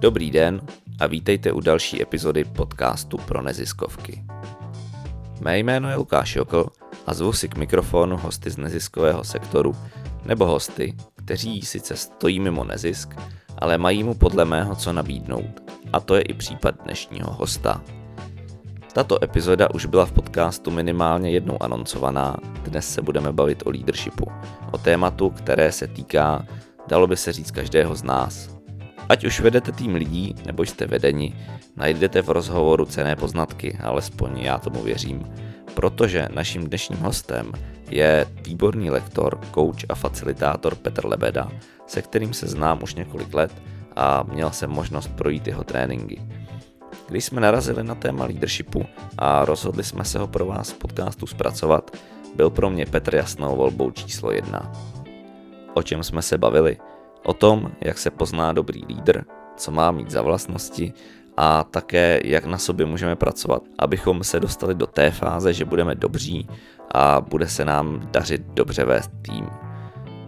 Dobrý den a vítejte u další epizody podcastu pro neziskovky. Mé jméno je Lukáš Jokl a zvu si k mikrofonu hosty z neziskového sektoru nebo hosty, kteří sice stojí mimo nezisk, ale mají mu podle mého co nabídnout. A to je i případ dnešního hosta. Tato epizoda už byla v podcastu minimálně jednou anoncovaná, dnes se budeme bavit o leadershipu, o tématu, které se týká, dalo by se říct, každého z nás. Ať už vedete tým lidí, nebo jste vedeni, najdete v rozhovoru cené poznatky, alespoň já tomu věřím, protože naším dnešním hostem je výborný lektor, coach a facilitátor Petr Lebeda, se kterým se znám už několik let a měl jsem možnost projít jeho tréninky. Když jsme narazili na téma leadershipu a rozhodli jsme se ho pro vás v podcastu zpracovat, byl pro mě Petr jasnou volbou číslo jedna. O čem jsme se bavili? O tom, jak se pozná dobrý lídr, co má mít za vlastnosti a také jak na sobě můžeme pracovat, abychom se dostali do té fáze, že budeme dobří a bude se nám dařit dobře vést tým.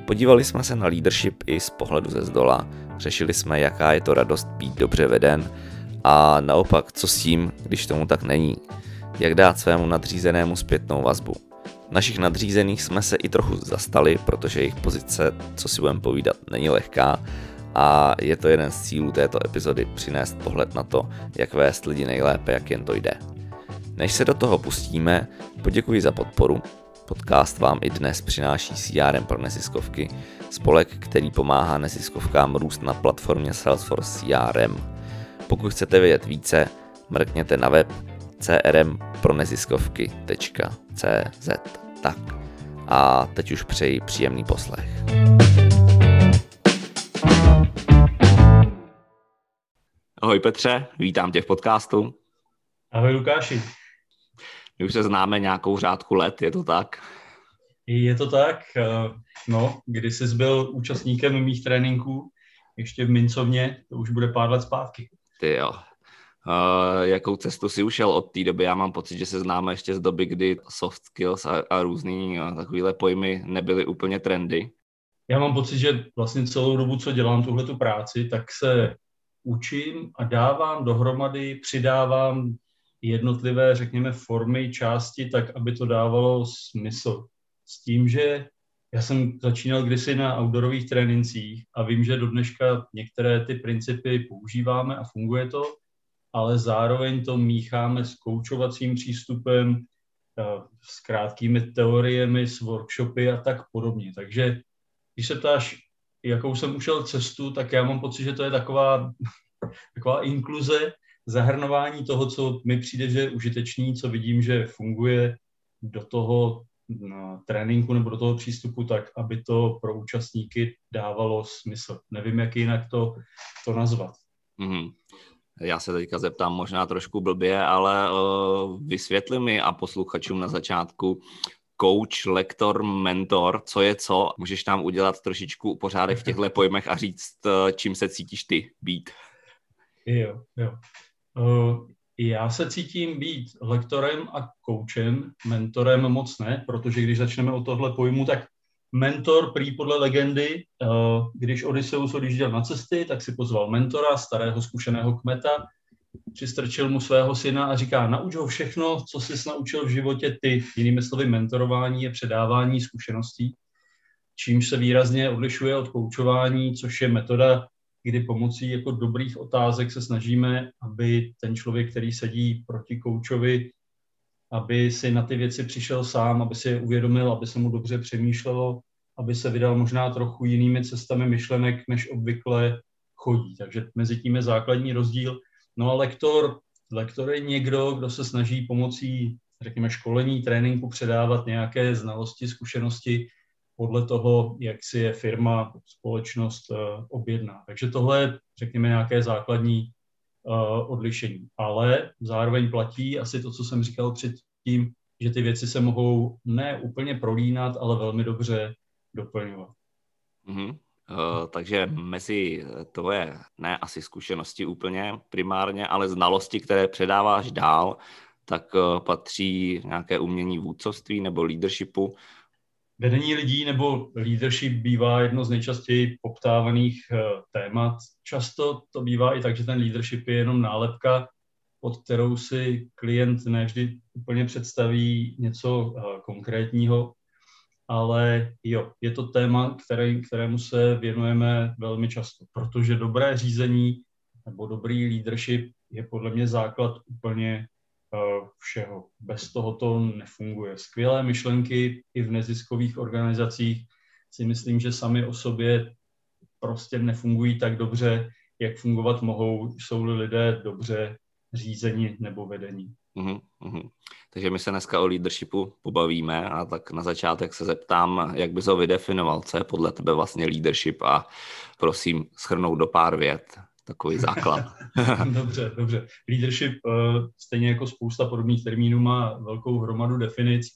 Podívali jsme se na leadership i z pohledu ze zdola, řešili jsme, jaká je to radost být dobře veden a naopak, co s tím, když tomu tak není. Jak dát svému nadřízenému zpětnou vazbu. Našich nadřízených jsme se i trochu zastali, protože jejich pozice, co si budeme povídat, není lehká a je to jeden z cílů této epizody přinést pohled na to, jak vést lidi nejlépe, jak jen to jde. Než se do toho pustíme, poděkuji za podporu. Podcast vám i dnes přináší CRM pro neziskovky, spolek, který pomáhá neziskovkám růst na platformě Salesforce CRM. Pokud chcete vědět více, mrkněte na web crmproneziskovky.cz. Tak a teď už přeji příjemný poslech. Ahoj Petře, vítám tě v podcastu. Ahoj Lukáši. My už se známe nějakou řádku let, je to tak? Je to tak. Eh, no, když jsi byl účastníkem mých tréninků, ještě v Mincovně, to už bude pár let zpátky. Ty jo. Uh, jakou cestu si ušel od té doby? Já mám pocit, že se známe ještě z doby, kdy soft skills a, a různý uh, takovýhle pojmy nebyly úplně trendy. Já mám pocit, že vlastně celou dobu, co dělám tuhle tu práci, tak se učím a dávám dohromady, přidávám jednotlivé, řekněme, formy, části, tak, aby to dávalo smysl. S tím, že já jsem začínal kdysi na outdoorových trénincích a vím, že do dneška některé ty principy používáme a funguje to, ale zároveň to mícháme s koučovacím přístupem, eh, s krátkými teoriemi, s workshopy a tak podobně. Takže když se ptáš, jakou jsem ušel cestu, tak já mám pocit, že to je taková, taková inkluze, zahrnování toho, co mi přijde, že je užitečný, co vidím, že funguje do toho tréninku nebo do toho přístupu tak, aby to pro účastníky dávalo smysl. Nevím, jak jinak to, to nazvat. Mm-hmm. Já se teďka zeptám možná trošku blbě, ale uh, vysvětli mi a posluchačům na začátku, coach, lektor, mentor, co je co? Můžeš nám udělat trošičku pořádek v těchto pojmech a říct, uh, čím se cítíš ty být? Jo, jo. Uh, já se cítím být lektorem a koučem, mentorem moc ne, protože když začneme o tohle pojmu, tak mentor prý podle legendy, eh, když Odysseus odjížděl na cesty, tak si pozval mentora, starého zkušeného kmeta, přistrčil mu svého syna a říká, nauč ho všechno, co jsi naučil v životě ty. Jinými slovy, mentorování je předávání zkušeností, čímž se výrazně odlišuje od koučování, což je metoda kdy pomocí jako dobrých otázek se snažíme, aby ten člověk, který sedí proti koučovi, aby si na ty věci přišel sám, aby si je uvědomil, aby se mu dobře přemýšlelo, aby se vydal možná trochu jinými cestami myšlenek, než obvykle chodí. Takže mezi tím je základní rozdíl. No a lektor, lektor je někdo, kdo se snaží pomocí, řekněme, školení, tréninku předávat nějaké znalosti, zkušenosti, podle toho, jak si je firma, společnost uh, objedná. Takže tohle je, řekněme, nějaké základní odlišení. Ale zároveň platí asi to, co jsem říkal předtím, že ty věci se mohou ne úplně prolínat, ale velmi dobře doplňovat. Mm-hmm. Uh, takže mezi tvoje, ne asi zkušenosti úplně primárně, ale znalosti, které předáváš dál, tak uh, patří nějaké umění vůdcovství nebo leadershipu Vedení lidí nebo leadership bývá jedno z nejčastěji poptávaných uh, témat. Často to bývá i tak, že ten leadership je jenom nálepka, pod kterou si klient nevždy úplně představí něco uh, konkrétního, ale jo, je to téma, který, kterému se věnujeme velmi často, protože dobré řízení nebo dobrý leadership je podle mě základ úplně všeho. Bez toho to nefunguje. Skvělé myšlenky i v neziskových organizacích si myslím, že sami o sobě prostě nefungují tak dobře, jak fungovat mohou, jsou-li lidé dobře řízení nebo vedení. Uhum, uhum. Takže my se dneska o leadershipu pobavíme a tak na začátek se zeptám, jak bys ho vydefinoval, co je podle tebe vlastně leadership a prosím schrnout do pár vět takový základ. dobře, dobře. Leadership, uh, stejně jako spousta podobných termínů, má velkou hromadu definic,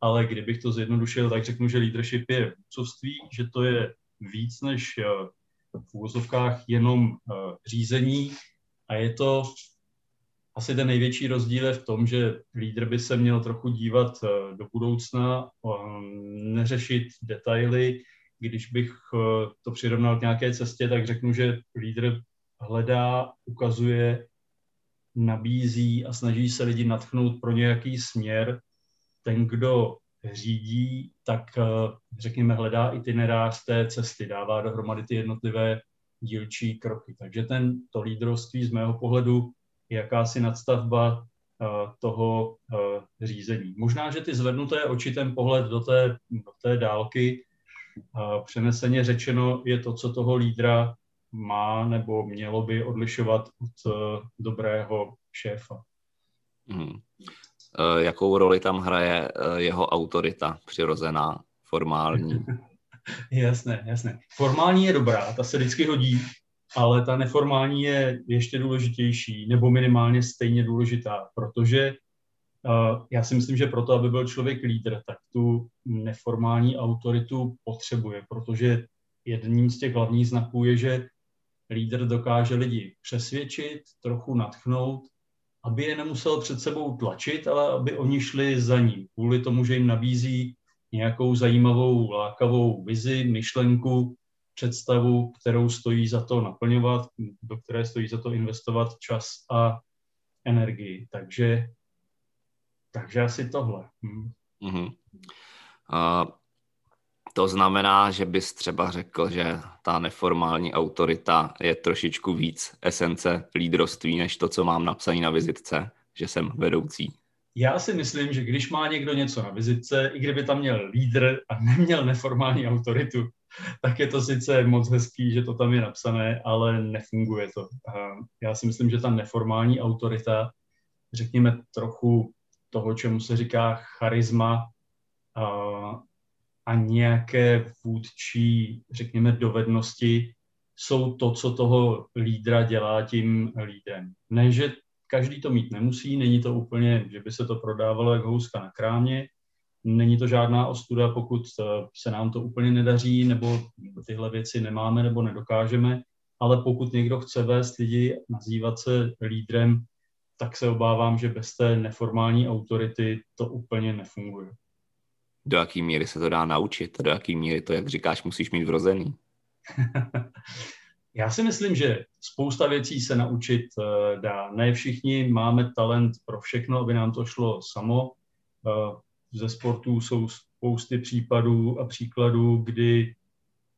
ale kdybych to zjednodušil, tak řeknu, že leadership je vůdcovství, že to je víc než uh, v úvozovkách jenom uh, řízení a je to asi ten největší rozdíl je v tom, že lídr by se měl trochu dívat do budoucna, neřešit detaily. Když bych to přirovnal k nějaké cestě, tak řeknu, že lídr hledá, ukazuje, nabízí a snaží se lidi natchnout pro nějaký směr. Ten, kdo řídí, tak eh, řekněme hledá itinerář té cesty, dává dohromady ty jednotlivé dílčí kroky. Takže ten, to lídrovství z mého pohledu je jakási nadstavba uh, toho uh, řízení. Možná, že ty zvednuté oči, ten pohled do té, do té dálky, přeneseně řečeno, je to, co toho lídra má nebo mělo by odlišovat od uh, dobrého šéfa. Hmm. Uh, jakou roli tam hraje uh, jeho autorita, přirozená, formální? jasné, jasné. Formální je dobrá, ta se vždycky hodí, ale ta neformální je ještě důležitější, nebo minimálně stejně důležitá, protože já si myslím, že proto, aby byl člověk lídr, tak tu neformální autoritu potřebuje, protože jedním z těch hlavních znaků je, že lídr dokáže lidi přesvědčit, trochu natchnout, aby je nemusel před sebou tlačit, ale aby oni šli za ním. Kvůli tomu, že jim nabízí nějakou zajímavou, lákavou vizi, myšlenku, představu, kterou stojí za to naplňovat, do které stojí za to investovat čas a energii. Takže, takže asi tohle. Hm. Mm-hmm. Uh, to znamená, že bys třeba řekl, že ta neformální autorita je trošičku víc esence lídroství, než to, co mám napsané na vizitce, že jsem vedoucí. Já si myslím, že když má někdo něco na vizitce, i kdyby tam měl lídr a neměl neformální autoritu, tak je to sice moc hezký, že to tam je napsané, ale nefunguje to. Já si myslím, že ta neformální autorita, řekněme trochu toho, čemu se říká charisma, a nějaké vůdčí, řekněme, dovednosti jsou to, co toho lídra dělá tím lídrem. Ne, že každý to mít nemusí, není to úplně, že by se to prodávalo jak houska na krámě, není to žádná ostuda, pokud eh, se nám to úplně nedaří, nebo tyhle věci nemáme nebo nedokážeme, ale pokud někdo chce vést lidi, nazývat se lídrem, tak se obávám, že bez té neformální autority to úplně nefunguje do jaký míry se to dá naučit, do jaký míry to, jak říkáš, musíš mít vrozený? Já si myslím, že spousta věcí se naučit uh, dá. Ne všichni máme talent pro všechno, aby nám to šlo samo. Uh, ze sportů jsou spousty případů a příkladů, kdy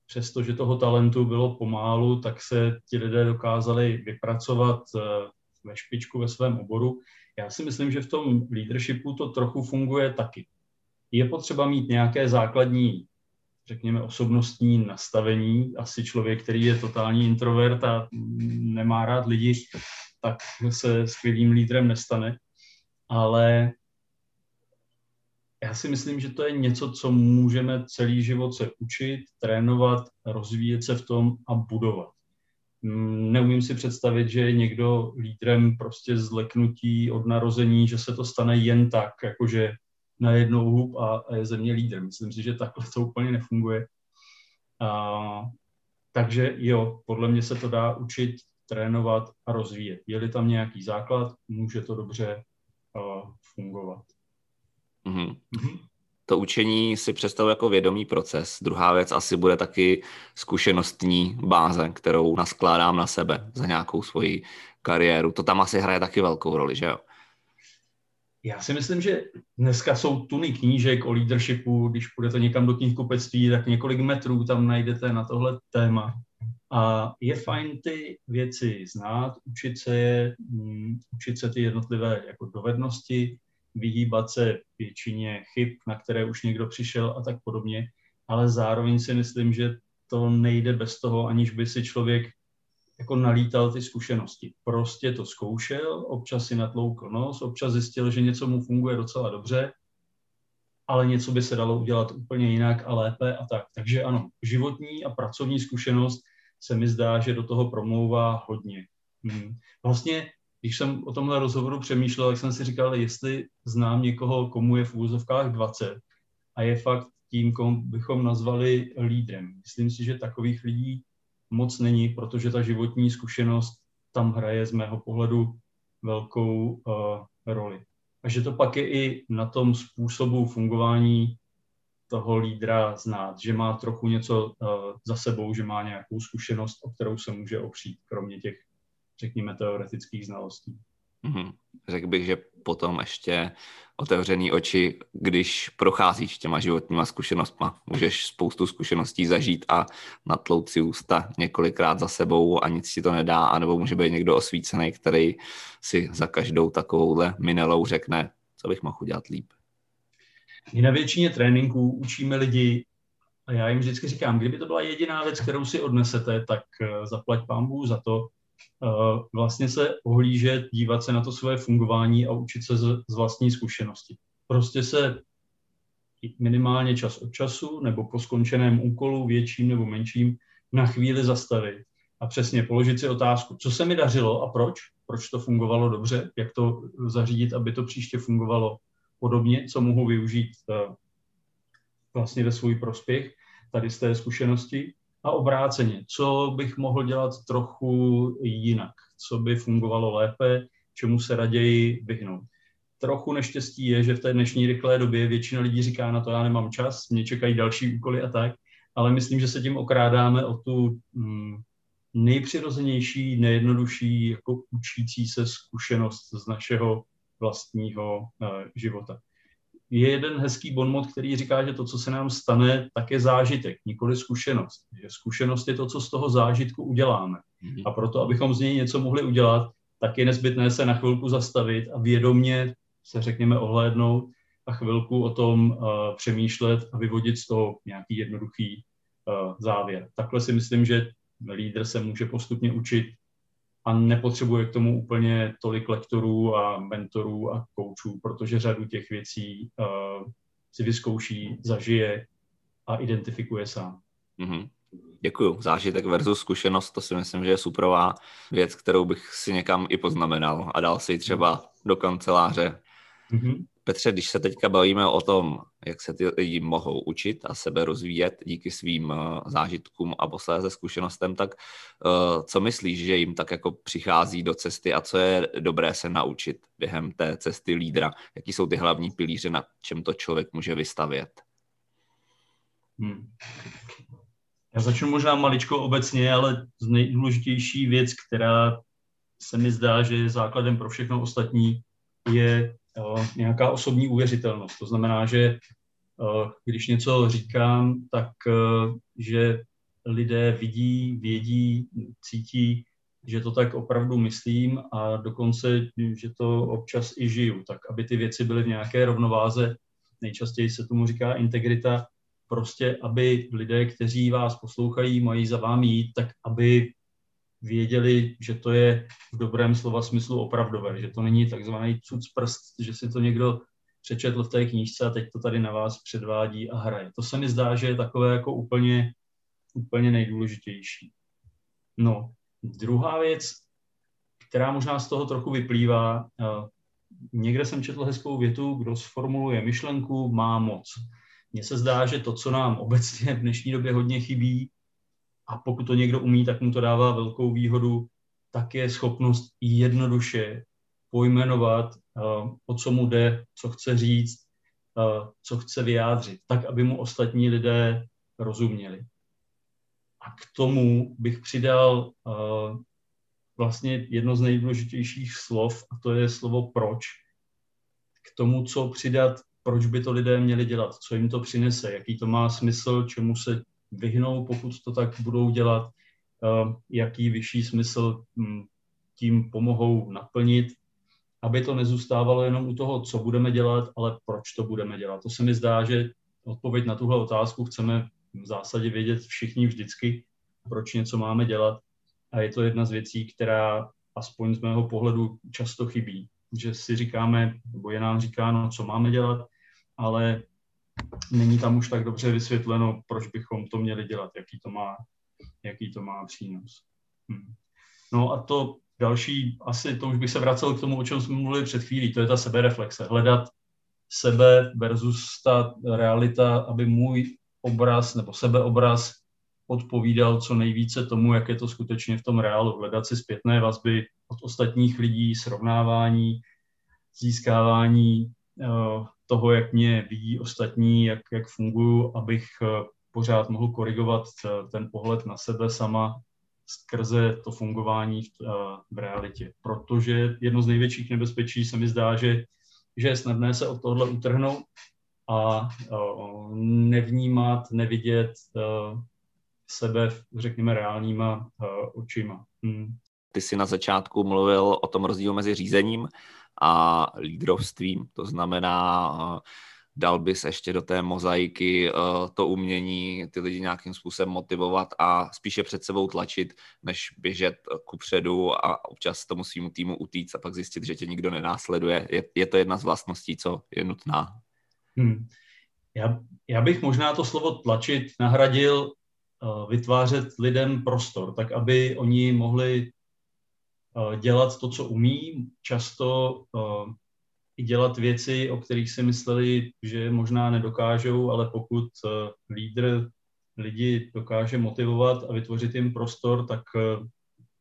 přestože toho talentu bylo pomálu, tak se ti lidé dokázali vypracovat uh, ve špičku ve svém oboru. Já si myslím, že v tom leadershipu to trochu funguje taky je potřeba mít nějaké základní, řekněme, osobnostní nastavení. Asi člověk, který je totální introvert a nemá rád lidi, tak se skvělým lídrem nestane. Ale já si myslím, že to je něco, co můžeme celý život se učit, trénovat, rozvíjet se v tom a budovat. Neumím si představit, že je někdo lídrem prostě z leknutí od narození, že se to stane jen tak, jakože na jednou hub a, a je země lídr. Myslím si, že takhle to úplně nefunguje. A, takže jo, podle mě se to dá učit, trénovat a rozvíjet. Je-li tam nějaký základ, může to dobře uh, fungovat. Mm-hmm. To učení si představuji jako vědomý proces. Druhá věc asi bude taky zkušenostní báze, kterou naskládám na sebe za nějakou svoji kariéru. To tam asi hraje taky velkou roli, že jo? Já si myslím, že dneska jsou tuny knížek o leadershipu, když půjdete někam do knihkupectví, tak několik metrů tam najdete na tohle téma. A je fajn ty věci znát, učit se je, um, učit se ty jednotlivé jako dovednosti, vyhýbat se většině chyb, na které už někdo přišel a tak podobně, ale zároveň si myslím, že to nejde bez toho, aniž by si člověk jako nalítal ty zkušenosti. Prostě to zkoušel, občas si natloukl nos, občas zjistil, že něco mu funguje docela dobře, ale něco by se dalo udělat úplně jinak a lépe a tak. Takže ano, životní a pracovní zkušenost se mi zdá, že do toho promlouvá hodně. Hmm. Vlastně, když jsem o tomhle rozhovoru přemýšlel, tak jsem si říkal, jestli znám někoho, komu je v úzovkách 20 a je fakt tím, komu bychom nazvali lídrem. Myslím si, že takových lidí moc není, protože ta životní zkušenost tam hraje z mého pohledu velkou uh, roli. A že to pak je i na tom způsobu fungování toho lídra znát, že má trochu něco uh, za sebou, že má nějakou zkušenost, o kterou se může opřít, kromě těch, řekněme, teoretických znalostí. Mm-hmm. Řekl bych, že potom ještě otevřený oči, když procházíš těma životníma zkušenostma. Můžeš spoustu zkušeností zažít a natlout si ústa několikrát za sebou a nic ti to nedá, anebo může být někdo osvícený, který si za každou takovouhle minelou řekne, co bych mohl udělat líp. My na většině tréninků učíme lidi, a já jim vždycky říkám, kdyby to byla jediná věc, kterou si odnesete, tak eh, zaplať pámbu za to, vlastně se ohlížet, dívat se na to svoje fungování a učit se z, z vlastní zkušenosti. Prostě se minimálně čas od času nebo po skončeném úkolu, větším nebo menším, na chvíli zastavit a přesně položit si otázku, co se mi dařilo a proč, proč to fungovalo dobře, jak to zařídit, aby to příště fungovalo podobně, co mohu využít eh, vlastně ve svůj prospěch tady z té zkušenosti a obráceně, co bych mohl dělat trochu jinak, co by fungovalo lépe, čemu se raději vyhnout. Trochu neštěstí je, že v té dnešní rychlé době většina lidí říká na to, já nemám čas, mě čekají další úkoly a tak, ale myslím, že se tím okrádáme o tu mm, nejpřirozenější, nejjednodušší jako učící se zkušenost z našeho vlastního uh, života je jeden hezký bonmot, který říká, že to, co se nám stane, tak je zážitek, nikoli zkušenost. Že zkušenost je to, co z toho zážitku uděláme. Mm-hmm. A proto, abychom z něj něco mohli udělat, tak je nezbytné se na chvilku zastavit a vědomně se, řekněme, ohlédnout a chvilku o tom uh, přemýšlet a vyvodit z toho nějaký jednoduchý uh, závěr. Takhle si myslím, že lídr se může postupně učit a nepotřebuje k tomu úplně tolik lektorů a mentorů a koučů, protože řadu těch věcí uh, si vyzkouší, zažije a identifikuje sám. Mm-hmm. Děkuju. Zážitek versus zkušenost, to si myslím, že je superová věc, kterou bych si někam i poznamenal a dal si ji třeba do kanceláře. Mm-hmm. Petře, když se teďka bavíme o tom, jak se ty lidi mohou učit a sebe rozvíjet díky svým eh, zážitkům a posléze zkušenostem, tak uh, co myslíš, že jim tak jako přichází do cesty a co je dobré se naučit během té cesty lídra? Jaký jsou ty hlavní pilíře, na čem to člověk může vystavět? Hmm. Já začnu možná maličko obecně, ale z nejdůležitější věc, která se mi zdá, že je základem pro všechno ostatní, je nějaká osobní uvěřitelnost. To znamená, že když něco říkám, tak že lidé vidí, vědí, cítí, že to tak opravdu myslím a dokonce, že to občas i žiju, tak aby ty věci byly v nějaké rovnováze, nejčastěji se tomu říká integrita, prostě aby lidé, kteří vás poslouchají, mají za vámi jít, tak aby věděli, že to je v dobrém slova smyslu opravdové, že to není takzvaný cuc prst, že si to někdo přečetl v té knížce a teď to tady na vás předvádí a hraje. To se mi zdá, že je takové jako úplně, úplně nejdůležitější. No, druhá věc, která možná z toho trochu vyplývá, uh, někde jsem četl hezkou větu, kdo sformuluje myšlenku, má moc. Mně se zdá, že to, co nám obecně v dnešní době hodně chybí, a pokud to někdo umí, tak mu to dává velkou výhodu, tak je schopnost jednoduše pojmenovat, eh, o co mu jde, co chce říct co chce vyjádřit, tak, aby mu ostatní lidé rozuměli. A k tomu bych přidal vlastně jedno z nejdůležitějších slov, a to je slovo proč. K tomu, co přidat, proč by to lidé měli dělat, co jim to přinese, jaký to má smysl, čemu se vyhnou, pokud to tak budou dělat, jaký vyšší smysl hm, tím pomohou naplnit, aby to nezůstávalo jenom u toho, co budeme dělat, ale proč to budeme dělat. To se mi zdá, že odpověď na tuhle otázku chceme v zásadě vědět všichni vždycky, proč něco máme dělat. A je to jedna z věcí, která aspoň z mého pohledu často chybí. Že si říkáme, nebo je nám říkáno, co máme dělat, ale není tam už tak dobře vysvětleno, proč bychom to měli dělat, jaký to má, jaký to má přínos. Hm. No a to další, asi to už bych se vracel k tomu, o čem jsme mluvili před chvílí, to je ta sebereflexe. Hledat sebe versus ta realita, aby můj obraz nebo sebeobraz odpovídal co nejvíce tomu, jak je to skutečně v tom reálu. Hledat si zpětné vazby od ostatních lidí, srovnávání, získávání toho, jak mě vidí ostatní, jak, jak funguju, abych uh, pořád mohl korigovat uh, ten pohled na sebe sama skrze to fungování v, v realitě. Protože jedno z největších nebezpečí se mi zdá, že, že je snadné se od tohle utrhnout a nevnímat, nevidět sebe, řekněme, reálníma očima. Hmm. Ty jsi na začátku mluvil o tom rozdílu mezi řízením a lídrovstvím, to znamená dal bys ještě do té mozaiky uh, to umění ty lidi nějakým způsobem motivovat a spíše před sebou tlačit, než běžet ku předu a občas tomu svým týmu utíct a pak zjistit, že tě nikdo nenásleduje. Je, je to jedna z vlastností, co je nutná. Hmm. Já, já bych možná to slovo tlačit nahradil uh, vytvářet lidem prostor, tak aby oni mohli dělat to, co umí. Často uh, i dělat věci, o kterých si mysleli, že možná nedokážou, ale pokud eh, lídr lidi dokáže motivovat a vytvořit jim prostor, tak eh,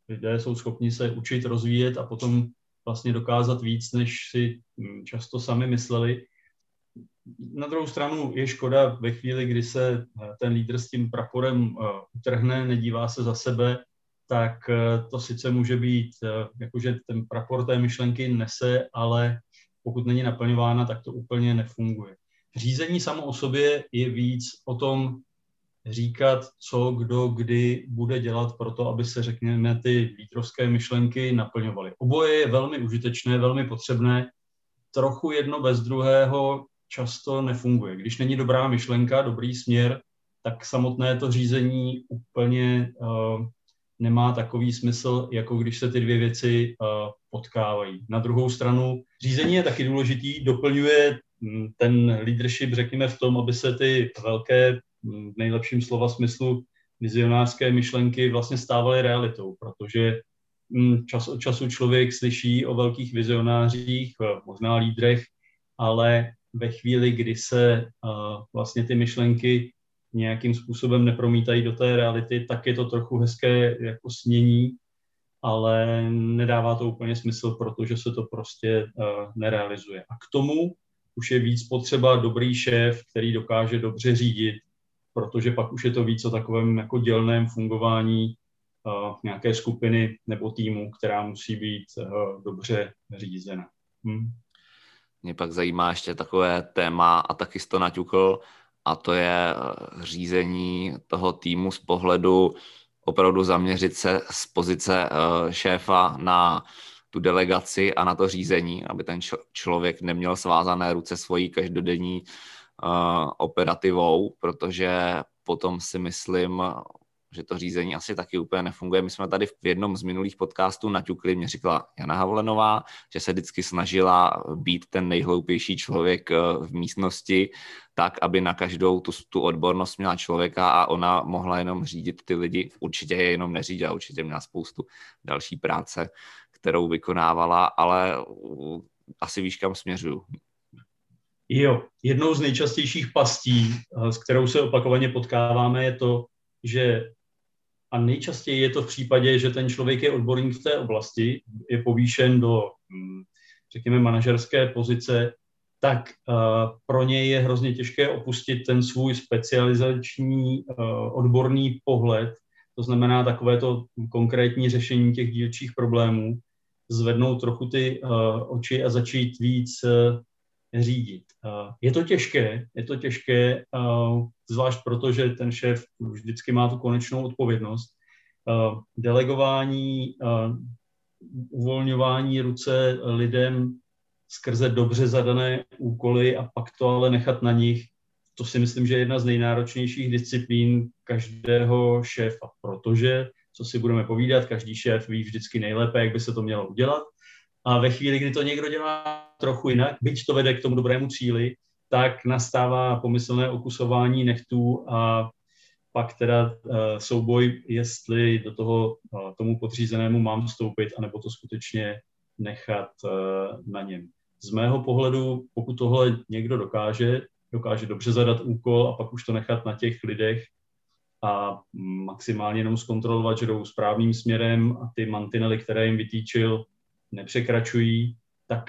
lidé jsou schopni se učit, rozvíjet a potom vlastně dokázat víc, než si hm, často sami mysleli. Na druhou stranu je škoda ve chvíli, kdy se eh, ten lídr s tím praporem utrhne, nedívá se za sebe, tak to sice může být, jakože ten prapor té myšlenky nese, ale pokud není naplňována, tak to úplně nefunguje. Řízení samo o sobě je víc o tom říkat, co, kdo, kdy bude dělat pro to, aby se, řekněme, ty vítrovské myšlenky naplňovaly. Oboje je velmi užitečné, velmi potřebné, trochu jedno bez druhého často nefunguje. Když není dobrá myšlenka, dobrý směr, tak samotné to řízení úplně uh, nemá takový smysl, jako když se ty dvě věci uh, potkávají. Na druhou stranu řízení je taky důležitý, doplňuje mm, ten leadership, řekněme, v tom, aby se ty velké, mm, v nejlepším slova smyslu, vizionářské myšlenky vlastně stávaly realitou, protože mm, čas od času člověk slyší o velkých vizionářích, možná lídrech, ale ve chvíli, kdy se uh, vlastně ty myšlenky nějakým způsobem nepromítají do té reality, tak je to trochu hezké jako snění, ale nedává to úplně smysl, protože se to prostě uh, nerealizuje. A k tomu už je víc potřeba dobrý šéf, který dokáže dobře řídit, protože pak už je to víc o takovém jako dělném fungování uh, nějaké skupiny nebo týmu, která musí být uh, dobře řízena. Hm. Mě pak zajímá ještě takové téma, a taky jsi to naťukl, a to je řízení toho týmu z pohledu opravdu zaměřit se z pozice eh, šéfa na tu delegaci a na to řízení, aby ten člověk neměl svázané ruce svojí každodenní uh, operativou, protože potom si myslím, že to řízení asi taky úplně nefunguje. My jsme tady v jednom z minulých podcastů naťukli, mě říkala Jana Havlenová, že se vždycky snažila být ten nejhloupější člověk eh, v místnosti, tak, aby na každou tu, tu odbornost měla člověka a ona mohla jenom řídit ty lidi. Určitě je jenom neřídila, určitě měla spoustu další práce, kterou vykonávala, ale asi víš, kam směřuju. Jo, jednou z nejčastějších pastí, eh, s kterou se opakovaně potkáváme, je to, že a nejčastěji je to v případě, že ten člověk je odborník v té oblasti, je povýšen do, hm, řekněme, manažerské pozice, tak uh, pro něj je hrozně těžké opustit ten svůj specializační uh, odborný pohled, to znamená takové to konkrétní řešení těch dílčích problémů, zvednout trochu ty uh, oči a začít víc řídit. Je to těžké, je to těžké, zvlášť proto, že ten šéf vždycky má tu konečnou odpovědnost. Uh, delegování, uh, uvolňování ruce lidem skrze dobře zadané úkoly a pak to ale nechat na nich, to si myslím, že je jedna z nejnáročnějších disciplín každého šéfa, protože, co si budeme povídat, každý šéf ví vždycky nejlépe, jak by se to mělo udělat. A ve chvíli, kdy to někdo dělá trochu jinak, byť to vede k tomu dobrému cíli, tak nastává pomyslné okusování nechtů a pak teda uh, souboj, jestli do toho uh, tomu podřízenému mám vstoupit, anebo to skutečně nechat uh, na něm. Z mého pohledu, pokud tohle někdo dokáže, dokáže dobře zadat úkol a pak už to nechat na těch lidech a maximálně jenom zkontrolovat, že jdou správným směrem a ty mantinely, které jim vytýčil, nepřekračují, tak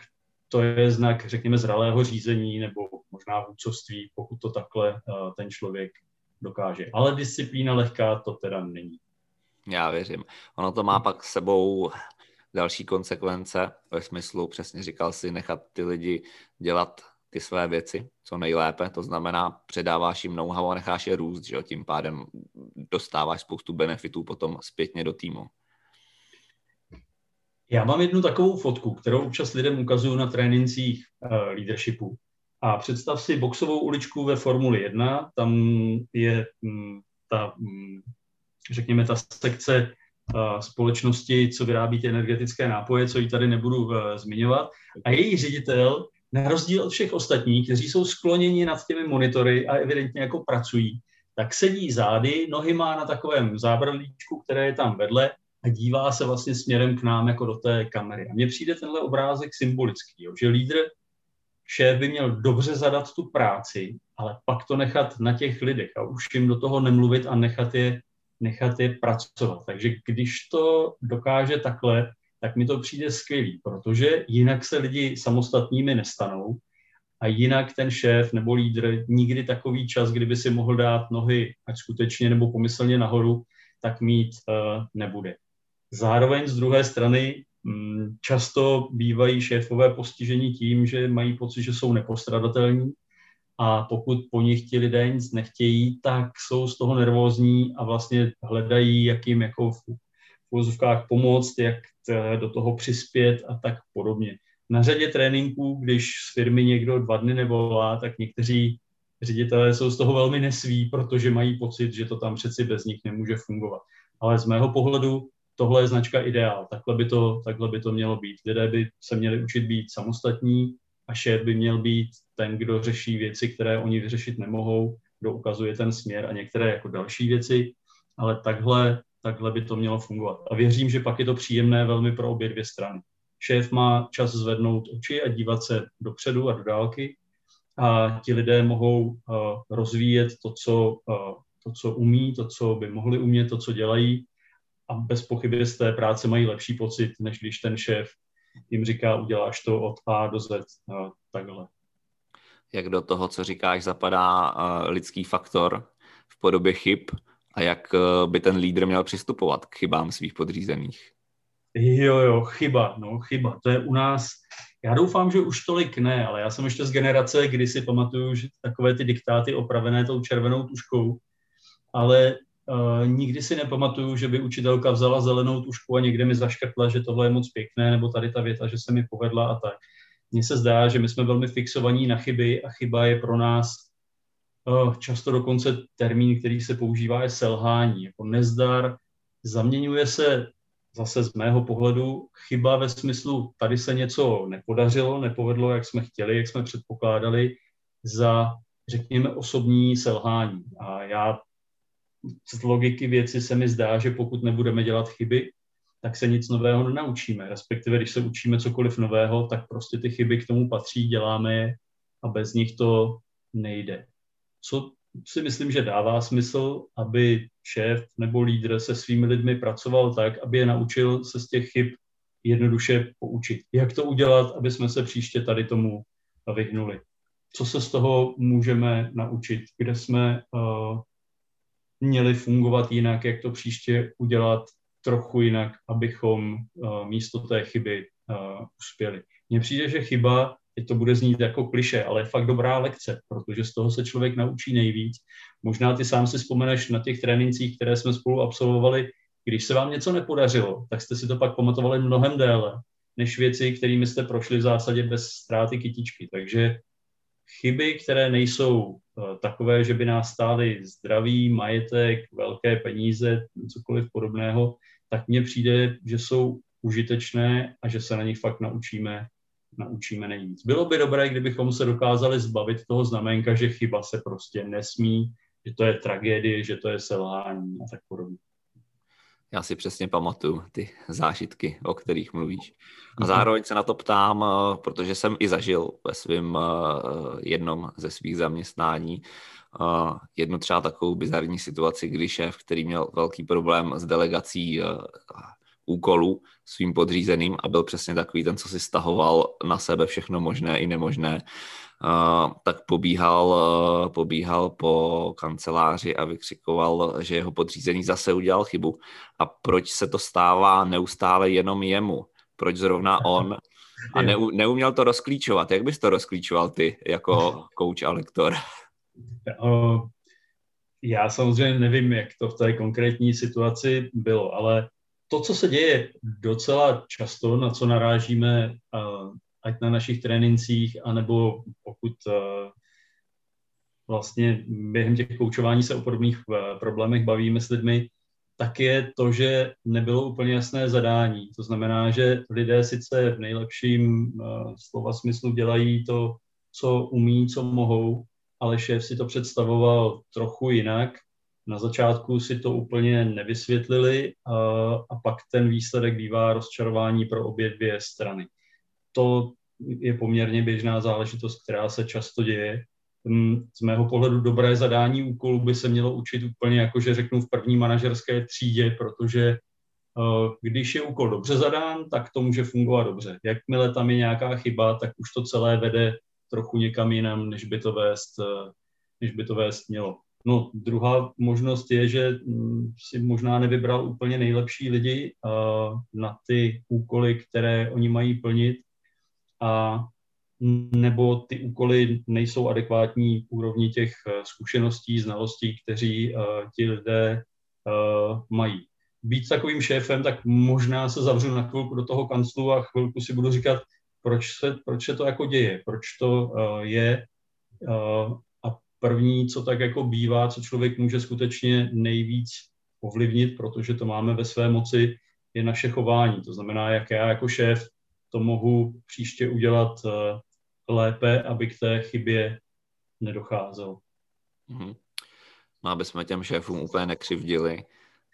to je znak, řekněme, zralého řízení nebo možná vůdcovství, pokud to takhle uh, ten člověk dokáže. Ale disciplína lehká to teda není. Já věřím. Ono to má pak sebou další konsekvence ve smyslu, přesně říkal si, nechat ty lidi dělat ty své věci co nejlépe, to znamená předáváš jim know-how a necháš je růst, že jo? tím pádem dostáváš spoustu benefitů potom zpětně do týmu. Já mám jednu takovou fotku, kterou občas lidem ukazuju na trénincích uh, leadershipu. A představ si boxovou uličku ve Formuli 1, tam je mm, ta, mm, řekněme, ta sekce společnosti, co vyrábí ty energetické nápoje, co ji tady nebudu uh, zmiňovat. A její ředitel, na rozdíl od všech ostatních, kteří jsou skloněni nad těmi monitory a evidentně jako pracují, tak sedí zády, nohy má na takovém zábradlíčku, které je tam vedle a dívá se vlastně směrem k nám jako do té kamery. A mně přijde tenhle obrázek symbolický, jo, že lídr, šéf by měl dobře zadat tu práci, ale pak to nechat na těch lidech a už jim do toho nemluvit a nechat je nechat je pracovat. Takže když to dokáže takhle, tak mi to přijde skvělý, protože jinak se lidi samostatnými nestanou a jinak ten šéf nebo lídr nikdy takový čas, kdyby si mohl dát nohy, ať skutečně nebo pomyslně nahoru, tak mít uh, nebude. Zároveň z druhé strany často bývají šéfové postižení tím, že mají pocit, že jsou nepostradatelní a pokud po nich ti lidé nic nechtějí, tak jsou z toho nervózní a vlastně hledají, jak jim jako v uvozovkách pomoct, jak do toho přispět a tak podobně. Na řadě tréninků, když z firmy někdo dva dny nevolá, tak někteří ředitelé jsou z toho velmi nesví, protože mají pocit, že to tam přeci bez nich nemůže fungovat. Ale z mého pohledu tohle je značka ideál. Takhle by to, takhle by to mělo být. Lidé by se měli učit být samostatní, a šéf by měl být ten, kdo řeší věci, které oni vyřešit nemohou, kdo ukazuje ten směr a některé jako další věci, ale takhle, takhle by to mělo fungovat. A věřím, že pak je to příjemné velmi pro obě dvě strany. Šéf má čas zvednout oči a dívat se dopředu a do dálky a ti lidé mohou uh, rozvíjet to co, uh, to, co umí, to, co by mohli umět, to, co dělají a bez pochyby z té práce mají lepší pocit, než když ten šéf jim říká, uděláš to od A do Z takhle. Jak do toho, co říkáš, zapadá lidský faktor v podobě chyb a jak e, by ten lídr měl přistupovat k chybám svých podřízených? Jo, jo, chyba, no chyba. To je u nás, já doufám, že už tolik ne, ale já jsem ještě z generace, kdy si pamatuju, že takové ty diktáty opravené tou červenou tuškou, ale nikdy si nepamatuju, že by učitelka vzala zelenou tušku a někde mi zaškrtla, že tohle je moc pěkné, nebo tady ta věta, že se mi povedla a tak. Mně se zdá, že my jsme velmi fixovaní na chyby a chyba je pro nás často dokonce termín, který se používá, je selhání. Jako nezdar zaměňuje se zase z mého pohledu chyba ve smyslu, tady se něco nepodařilo, nepovedlo, jak jsme chtěli, jak jsme předpokládali, za, řekněme, osobní selhání. A já z logiky věci se mi zdá, že pokud nebudeme dělat chyby, tak se nic nového nenaučíme. Respektive, když se učíme cokoliv nového, tak prostě ty chyby k tomu patří, děláme je a bez nich to nejde. Co si myslím, že dává smysl, aby šéf nebo lídr se svými lidmi pracoval tak, aby je naučil se z těch chyb jednoduše poučit. Jak to udělat, aby jsme se příště tady tomu vyhnuli. Co se z toho můžeme naučit? Kde jsme uh, měli fungovat jinak, jak to příště udělat trochu jinak, abychom uh, místo té chyby uh, uspěli. Mně přijde, že chyba, teď to bude znít jako kliše, ale je fakt dobrá lekce, protože z toho se člověk naučí nejvíc. Možná ty sám si vzpomeneš na těch trénincích, které jsme spolu absolvovali, když se vám něco nepodařilo, tak jste si to pak pamatovali mnohem déle, než věci, kterými jste prošli v zásadě bez ztráty kytičky. Takže chyby, které nejsou takové, že by nás stály zdraví, majetek, velké peníze, cokoliv podobného, tak mně přijde, že jsou užitečné a že se na nich fakt naučíme, naučíme nejvíc. Bylo by dobré, kdybychom se dokázali zbavit toho znamenka, že chyba se prostě nesmí, že to je tragédie, že to je selhání a tak podobně. Já si přesně pamatuju ty zážitky, o kterých mluvíš. A mhm. zároveň se na to ptám, eh, protože jsem i zažil ve svém eh, jednom ze svých zaměstnání eh, jednu třeba takovou bizarní situaci, kdy šéf, který měl velký problém s delegací úkolů svým podřízeným a byl přesně takový ten, co si stahoval na sebe všechno možné i nemožné, tak pobíhal, uh, pobíhal po kanceláři a vykřikoval, že jeho podřízený zase udělal chybu a proč se to stává neustále jenom jemu, proč zrovna on a ne, neuměl to rozklíčovat. Jak bys to rozklíčoval ty jako coach a lektor? Já samozřejmě nevím, jak to v té konkrétní situaci bylo, ale to, co se děje docela často, na co narážíme, ať na našich trénincích, anebo pokud vlastně během těch koučování se o podobných problémech bavíme s lidmi, tak je to, že nebylo úplně jasné zadání. To znamená, že lidé sice v nejlepším slova smyslu dělají to, co umí, co mohou, ale šéf si to představoval trochu jinak na začátku si to úplně nevysvětlili a, a pak ten výsledek bývá rozčarování pro obě dvě strany. To je poměrně běžná záležitost, která se často děje. Hm, z mého pohledu dobré zadání úkolu by se mělo učit úplně jako, že řeknu v první manažerské třídě, protože když je úkol dobře zadán, tak to může fungovat dobře. Jakmile tam je nějaká chyba, tak už to celé vede trochu někam jinam, než by to vést, než by to vést mělo. No, druhá možnost je, že mm, si možná nevybral úplně nejlepší lidi uh, na ty úkoly, které oni mají plnit a nebo ty úkoly nejsou adekvátní úrovni těch uh, zkušeností, znalostí, kteří uh, ti lidé uh, mají. Být takovým šéfem, tak možná se zavřu na chvilku do toho kanclu a chvilku si budu říkat, proč se, proč se to jako děje, proč to je uh, první, co tak jako bývá, co člověk může skutečně nejvíc ovlivnit, protože to máme ve své moci, je naše chování. To znamená, jak já jako šéf to mohu příště udělat eh, lépe, aby k té chybě nedocházelo. Mm-hmm. No, aby jsme těm šéfům úplně nekřivdili,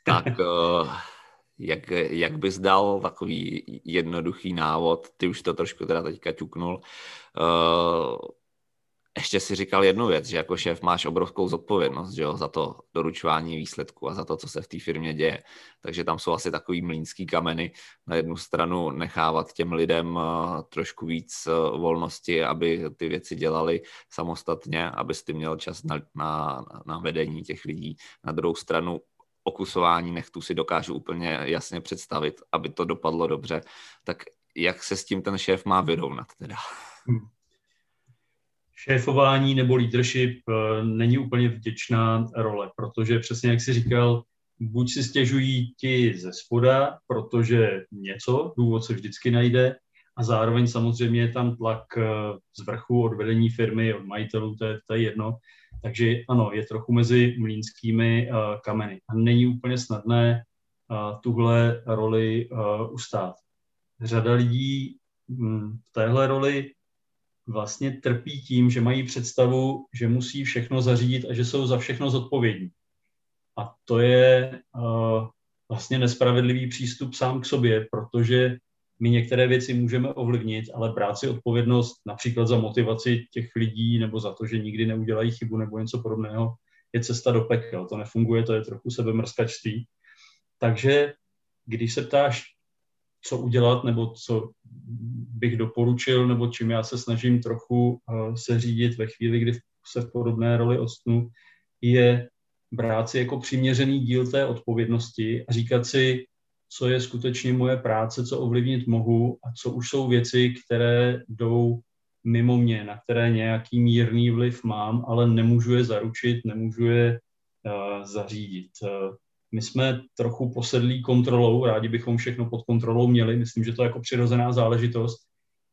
tak uh, jak, jak bys dal takový jednoduchý návod, ty už to trošku teda teďka ťuknul, uh, ještě si říkal jednu věc, že jako šéf máš obrovskou zodpovědnost že jo, za to doručování výsledku a za to, co se v té firmě děje. Takže tam jsou asi takový mlínský kameny. Na jednu stranu nechávat těm lidem eh, trošku víc eh, volnosti, aby ty věci dělali samostatně, abys ty měl čas na, na, na vedení těch lidí. Na druhou stranu okusování nechtů si dokážu úplně jasně představit, aby to dopadlo dobře. Tak jak se s tím ten šéf má vyrovnat teda? Hmm šéfování nebo leadership eh, není úplně vděčná role, protože přesně jak si říkal, buď si stěžují ti ze spoda, protože něco, důvod se vždycky najde, a zároveň samozřejmě je tam tlak eh, z vrchu od vedení firmy, od majitelů, to je, to je jedno. Takže ano, je trochu mezi mlínskými uh, kameny. A není úplně snadné uh, tuhle roli ustát. Řada lidí hm, v téhle roli vlastně trpí tím, že mají představu, že musí všechno zařídit a že jsou za všechno zodpovědní. A to je uh, vlastně nespravedlivý přístup sám k sobě, protože my některé věci můžeme ovlivnit, ale brát si odpovědnost například za motivaci těch lidí nebo za to, že nikdy neudělají chybu nebo něco podobného, je cesta do pekel. To nefunguje, to je trochu sebemrskačství. Takže když se ptáš, co udělat nebo co bych doporučil, nebo čím já se snažím trochu se řídit ve chvíli, kdy se v podobné roli odstnu, je brát si jako přiměřený díl té odpovědnosti a říkat si, co je skutečně moje práce, co ovlivnit mohu a co už jsou věci, které jdou mimo mě, na které nějaký mírný vliv mám, ale nemůžu je zaručit, nemůžu je uh, zařídit. Uh, my jsme trochu posedlí kontrolou, rádi bychom všechno pod kontrolou měli, myslím, že to je jako přirozená záležitost,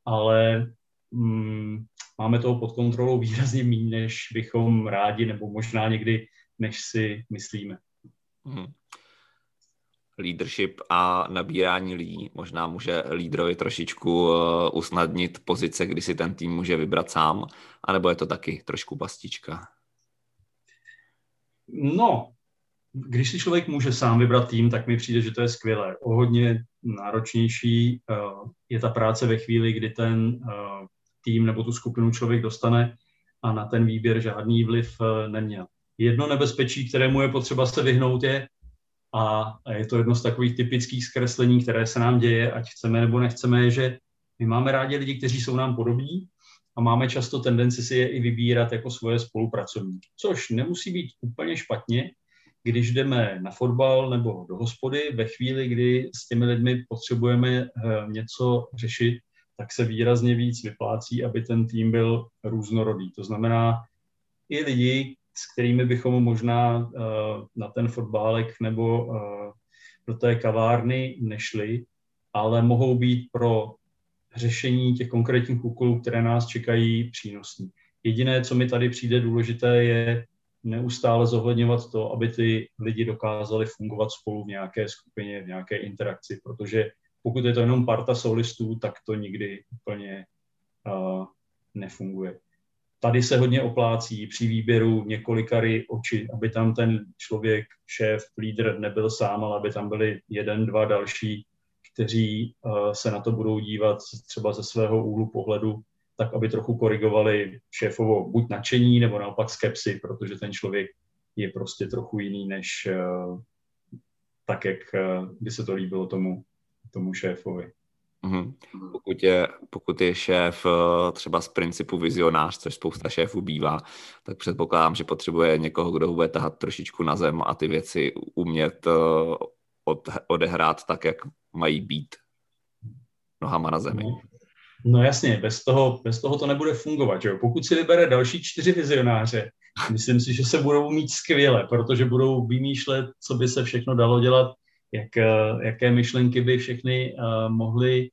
ale mm, máme toho pod kontrolou výrazně méně, než bychom rádi, nebo možná někdy, než si myslíme. Hmm leadership a nabírání lidí. Možná může lídrovi trošičku eh, usnadnit pozice, kdy si ten tým může vybrat sám, anebo je to taky trošku pastička? No, když si člověk může sám vybrat tým, tak mi přijde, že to je skvělé. O hodně náročnější eh, je ta práce ve chvíli, kdy ten eh, tým nebo tu skupinu člověk dostane a na ten výběr žádný vliv neměl. Jedno nebezpečí, kterému je potřeba se vyhnout, je, a je to jedno z takových typických zkreslení, které se nám děje, ať chceme nebo nechceme, že my máme rádi lidi, kteří jsou nám podobní a máme často tendenci si je i vybírat jako svoje spolupracovníky. Což nemusí být úplně špatně, když jdeme na fotbal nebo do hospody, ve chvíli, kdy s těmi lidmi potřebujeme eh, něco řešit, tak se výrazně víc vyplácí, aby ten tým byl různorodý. To znamená, i lidi, s kterými bychom možná uh, na ten fotbálek nebo uh, do té kavárny nešli, ale mohou být pro řešení těch konkrétních úkolů, které nás čekají, přínosní. Jediné, co mi tady přijde důležité, je neustále zohledňovat to, aby ty lidi dokázali fungovat spolu v nějaké skupině, v nějaké interakci, protože pokud je to jenom parta solistů, tak to nikdy úplně uh, nefunguje. Tady se hodně oplácí při výběru několikary oči, aby tam ten člověk, šéf, lídr nebyl sám, ale aby tam byli jeden, dva další, kteří uh, se na to budou dívat třeba ze svého úhlu pohledu, tak aby trochu korigovali šéfovo buď nadšení, nebo naopak skepsy, protože ten člověk je prostě trochu jiný, než uh, tak, jak uh, by se to líbilo tomu, tomu šéfovi. Mm-hmm. Pokud, je, pokud je šéf eh, třeba z principu vizionář, což spousta šéfů bývá, tak předpokládám, že potřebuje někoho, kdo ho bude tahat trošičku na zem a ty věci umět eh, od, odehrát tak, jak mají být nohama na zemi. No, no jasně, bez toho, bez toho to nebude fungovat. Že jo? Pokud si vybere další čtyři vizionáře, myslím si, že se budou mít skvěle, protože budou vymýšlet, co by se všechno dalo dělat jak, eh, jaké myšlenky by všechny uh, mohly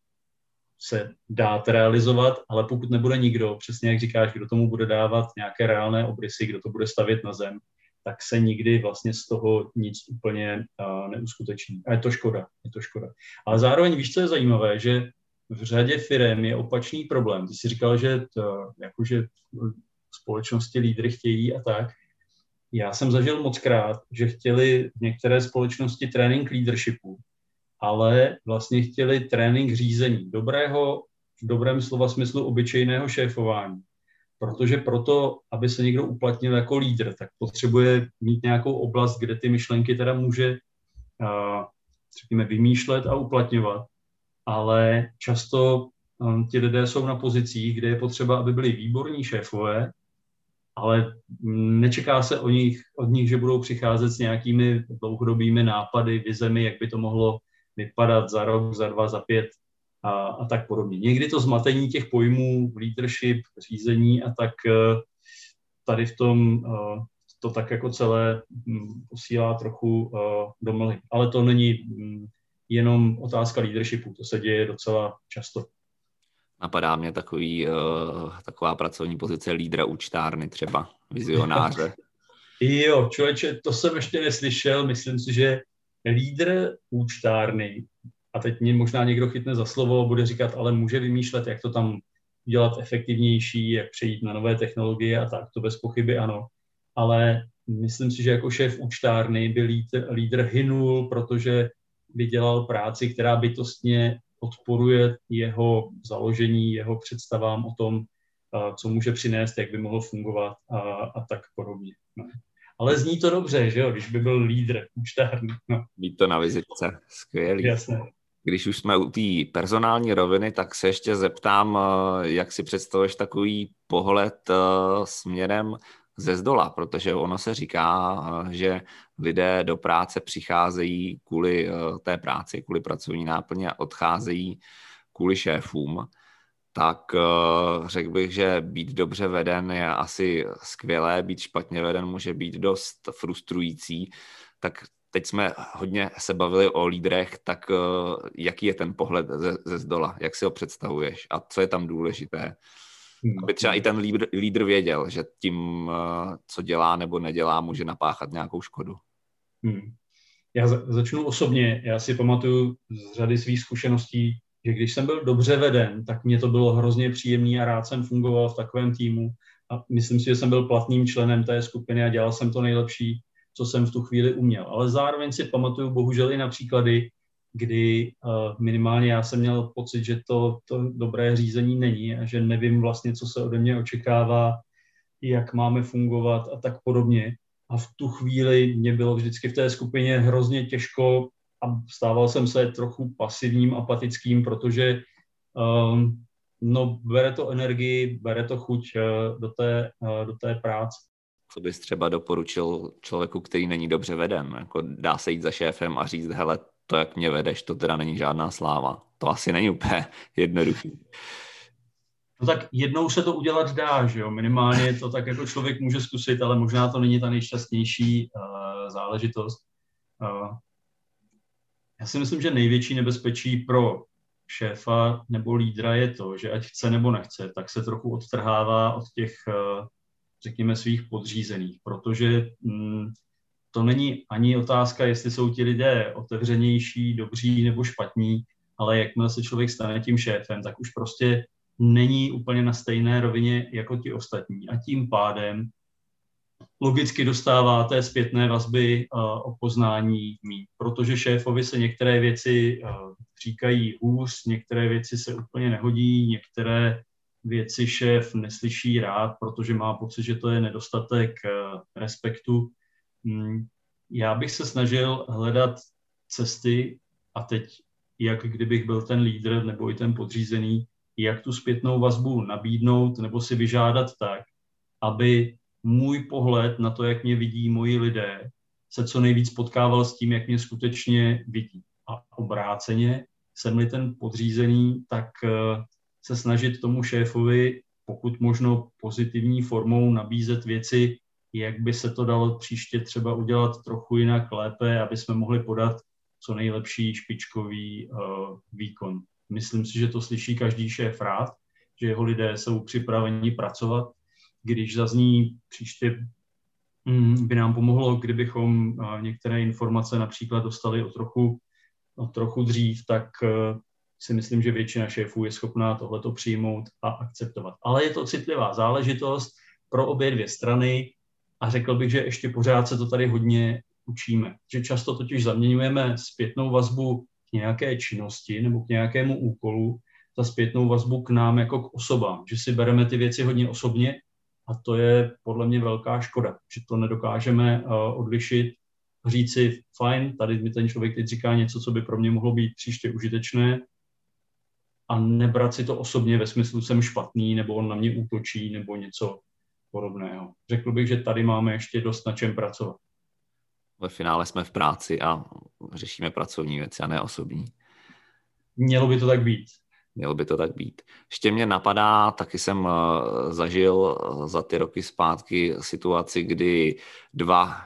se dát realizovat, ale pokud nebude nikdo, přesně jak říkáš, kdo tomu bude dávat nějaké reálné obrysy, kdo to bude stavět na zem, tak se nikdy vlastně z toho nic úplně uh, neuskuteční. A je to škoda, je to škoda. Ale zároveň víš, co je zajímavé, že v řadě firm je opačný problém. Ty jsi říkal, že to, jakože společnosti lídry chtějí a tak, já jsem zažil moc krát, že chtěli v některé společnosti trénink leadershipu, ale vlastně chtěli trénink řízení, dobrého, v dobrém slova smyslu obyčejného šéfování. Protože proto, aby se někdo uplatnil jako lídr, tak potřebuje mít nějakou oblast, kde ty myšlenky teda může, řekněme, vymýšlet a uplatňovat. Ale často ti lidé jsou na pozicích, kde je potřeba, aby byli výborní šéfové, ale nečeká se o nich, od nich, že budou přicházet s nějakými dlouhodobými nápady, vizemi, jak by to mohlo vypadat za rok, za dva, za pět a, a tak podobně. Někdy to zmatení těch pojmů, leadership, řízení a tak eh, tady v tom eh, to tak jako celé hm, posílá trochu eh, do mlhy. Ale to není hm, jenom otázka leadershipu, to se děje docela často. Napadá mě takový, uh, taková pracovní pozice lídra účtárny třeba, vizionáře. jo, člověče, to jsem ještě neslyšel. Myslím si, že lídr účtárny, a teď mě možná někdo chytne za slovo, bude říkat, ale může vymýšlet, jak to tam dělat efektivnější, jak přejít na nové technologie a tak, to bez pochyby ano. Ale myslím si, že jako šéf účtárny by lídr, lídr hynul, protože by dělal práci, která bytostně odporuje jeho založení, jeho představám o tom, co může přinést, jak by mohl fungovat a, a tak podobně. No. Ale zní to dobře, že jo, když by byl lídr účtárny. No. Být to na vizitce, skvělý. Jasné. Když už jsme u té personální roviny, tak se ještě zeptám, eh, jak si představuješ takový pohled eh, směrem ze zdola, protože ono se říká, eh, že lidé do práce přicházejí kvůli té práci, kvůli pracovní náplně a odcházejí kvůli šéfům. Tak řekl bych, že být dobře veden je asi skvělé, být špatně veden může být dost frustrující. Tak teď jsme hodně se bavili o lídrech, tak jaký je ten pohled ze, ze zdola? Jak si ho představuješ? A co je tam důležité? Hmm. Aby třeba i ten lídr, lídr věděl, že tím, uh, co dělá nebo nedělá, může napáchat nějakou škodu. Hmm. Já za, začnu osobně. Já si pamatuju z řady svých zkušeností, že když jsem byl dobře veden, tak mě to bylo hrozně příjemný a rád jsem fungoval v takovém týmu. A myslím si, že jsem byl platným členem té skupiny a dělal jsem to nejlepší co jsem v tu chvíli uměl. Ale zároveň si pamatuju bohužel i na příklady, kdy uh, minimálně já jsem měl pocit, že to, to dobré řízení není a že nevím vlastně, co se ode mě očekává, jak máme fungovat a tak podobně. A v tu chvíli mě bylo vždycky v té skupině hrozně těžko a stával jsem se trochu pasivním, apatickým, protože um, no, bere to energii, bere to chuť uh, do, té, uh, do té práce co bys třeba doporučil člověku, který není dobře veden? Jako dá se jít za šéfem a říct, hele, to, jak mě vedeš, to teda není žádná sláva. To asi není úplně jednoduchý. No tak jednou se to udělat dá, že jo? Minimálně to tak jako člověk může zkusit, ale možná to není ta nejšťastnější uh, záležitost. Uh, já si myslím, že největší nebezpečí pro šéfa nebo lídra je to, že ať chce nebo nechce, tak se trochu odtrhává od těch uh, řekněme, svých podřízených, protože mm, to není ani otázka, jestli jsou ti lidé otevřenější, dobří nebo špatní, ale jakmile se člověk stane tím šéfem, tak už prostě není úplně na stejné rovině jako ti ostatní. A tím pádem logicky dostává té zpětné vazby uh, o poznání mít, protože šéfovi se některé věci uh, říkají hůř, některé věci se úplně nehodí, některé věci šéf neslyší rád, protože má pocit, že to je nedostatek eh, respektu. Hmm, já bych se snažil hledat cesty a teď, jak kdybych byl ten lídr nebo i ten podřízený, jak tu zpětnou vazbu nabídnout nebo si vyžádat tak, aby můj pohled na to, jak mě vidí moji lidé, se co nejvíc potkával s tím, jak mě skutečně vidí. A obráceně, jsem-li ten podřízený, tak eh, se snažit tomu šéfovi pokud možno pozitivní formou nabízet věci, jak by se to dalo příště třeba udělat trochu jinak lépe, aby jsme mohli podat co nejlepší špičkový uh, výkon. Myslím si, že to slyší každý šéf rád, že jeho lidé jsou připraveni pracovat. Když zazní příště, mm, by nám pomohlo, kdybychom uh, některé informace například dostali o trochu, o trochu dřív, tak uh, si myslím, že většina šéfů je schopná tohleto přijmout a akceptovat. Ale je to citlivá záležitost pro obě dvě strany a řekl bych, že ještě pořád se to tady hodně učíme. Že často totiž zaměňujeme zpětnou vazbu k nějaké činnosti nebo k nějakému úkolu za zpětnou vazbu k nám jako k osobám. Že si bereme ty věci hodně osobně a to je podle mě velká škoda, že to nedokážeme uh, odlišit říct si, fajn, tady mi ten člověk teď říká něco, co by pro mě mohlo být příště užitečné, a nebrat si to osobně ve smyslu jsem špatný, nebo on na mě útočí, nebo něco podobného. Řekl bych, že tady máme ještě dost na čem pracovat. Ve finále jsme v práci a řešíme pracovní věci a ne osobní. Mělo by to tak být. Mělo by to tak být. Ještě mě napadá, taky jsem eh, zažil eh, za ty roky zpátky situaci, kdy dva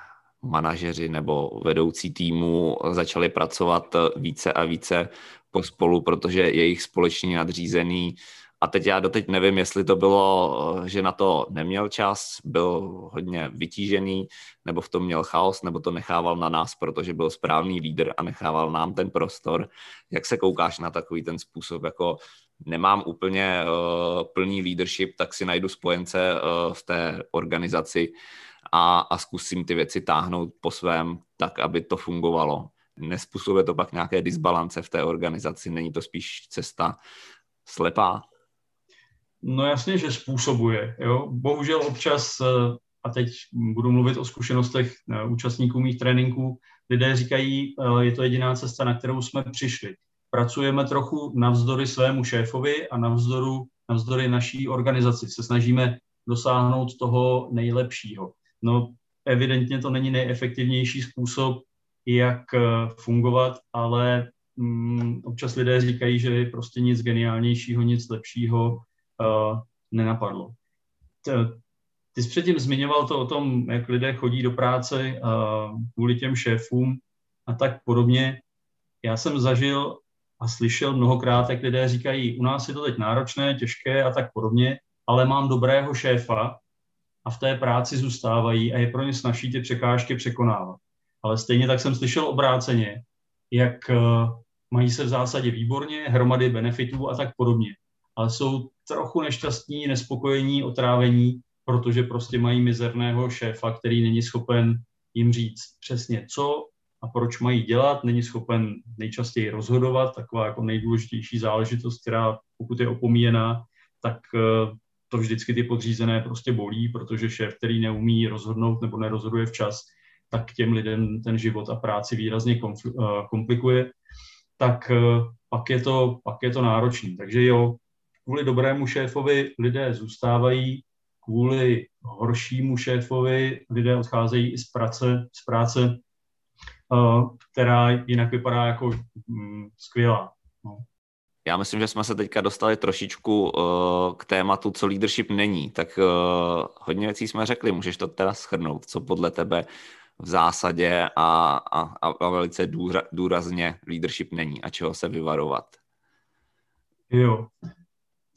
manažeři nebo vedoucí týmu začali pracovat více a více pospolu, protože jejich společný nadřízený a teď já doteď nevím, jestli to bylo, že na to neměl čas, byl hodně vytížený, nebo v tom měl chaos, nebo to nechával na nás, protože byl správný lídr a nechával nám ten prostor. Jak se koukáš na takový ten způsob, jako nemám úplně uh, plný leadership, tak si najdu spojence uh, v té organizaci a, a zkusím ty věci táhnout po svém, tak, aby to fungovalo nespůsobuje to pak nějaké disbalance v té organizaci, není to spíš cesta slepá? No jasně, že způsobuje. Jo? Bohužel občas, eh, a teď budu mluvit o zkušenostech eh, účastníků mých tréninků, lidé říkají, eh, je to jediná cesta, na kterou jsme přišli. pracujeme trochu navzdory svému šéfovi a navzdoru, navzdory naší organizaci. Se snažíme dosáhnout toho nejlepšího. No, evidentně to není nejefektivnější způsob, jak fungovat, ale mm, občas lidé říkají, že prostě nic geniálnějšího, nic lepšího uh, nenapadlo. Ty jsi předtím zmiňoval to o tom, jak lidé chodí do práce uh, kvůli těm šéfům a tak podobně. Já jsem zažil a slyšel mnohokrát, jak lidé říkají, u nás je to teď náročné, těžké a tak podobně, ale mám dobrého šéfa a v té práci zůstávají a je pro ně snaží ty překážky překonávat. Ale stejně tak jsem slyšel obráceně, jak uh, mají se v zásadě výborně, hromady benefitů a tak podobně. Ale jsou trochu nešťastní, nespokojení, otrávení, protože prostě mají mizerného šéfa, který není schopen jim říct přesně co a proč mají dělat, není schopen nejčastěji rozhodovat, taková jako nejdůležitější záležitost, která pokud je opomíjená, tak eh, to vždycky ty podřízené prostě bolí, protože šéf, který neumí rozhodnout nebo nerozhoduje včas, tak těm lidem ten život a práci výrazně eh, komplikuje, tak eh, pak je to, pak je to náročný. Takže jo, kvůli dobrému šéfovi lidé zůstávají, kvůli horšímu šéfovi lidé odcházejí i z práce, z práce která jinak vypadá jako mm, skvělá. No. Já myslím, že jsme se teďka dostali trošičku uh, k tématu, co leadership není. Tak uh, hodně věcí jsme řekli, můžeš to teda schrnout, co podle tebe v zásadě a, a, a velice důra, důrazně leadership není a čeho se vyvarovat. Jo,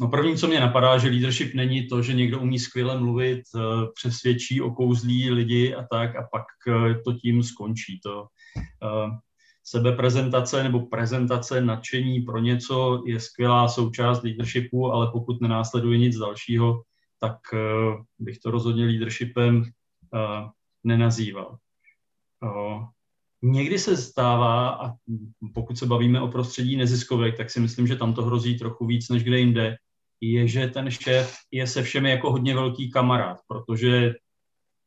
No první, co mě napadá, že leadership není to, že někdo umí skvěle mluvit, eh, přesvědčí, okouzlí lidi a tak a pak eh, to tím skončí. To eh, sebeprezentace nebo prezentace nadšení pro něco je skvělá součást leadershipu, ale pokud nenásleduje nic dalšího, tak bych to rozhodně leadershipem nenazýval. Někdy se stává, a pokud se bavíme o prostředí neziskovek, tak si myslím, že tam to hrozí trochu víc než kde jinde, je, že ten šéf je se všemi jako hodně velký kamarád, protože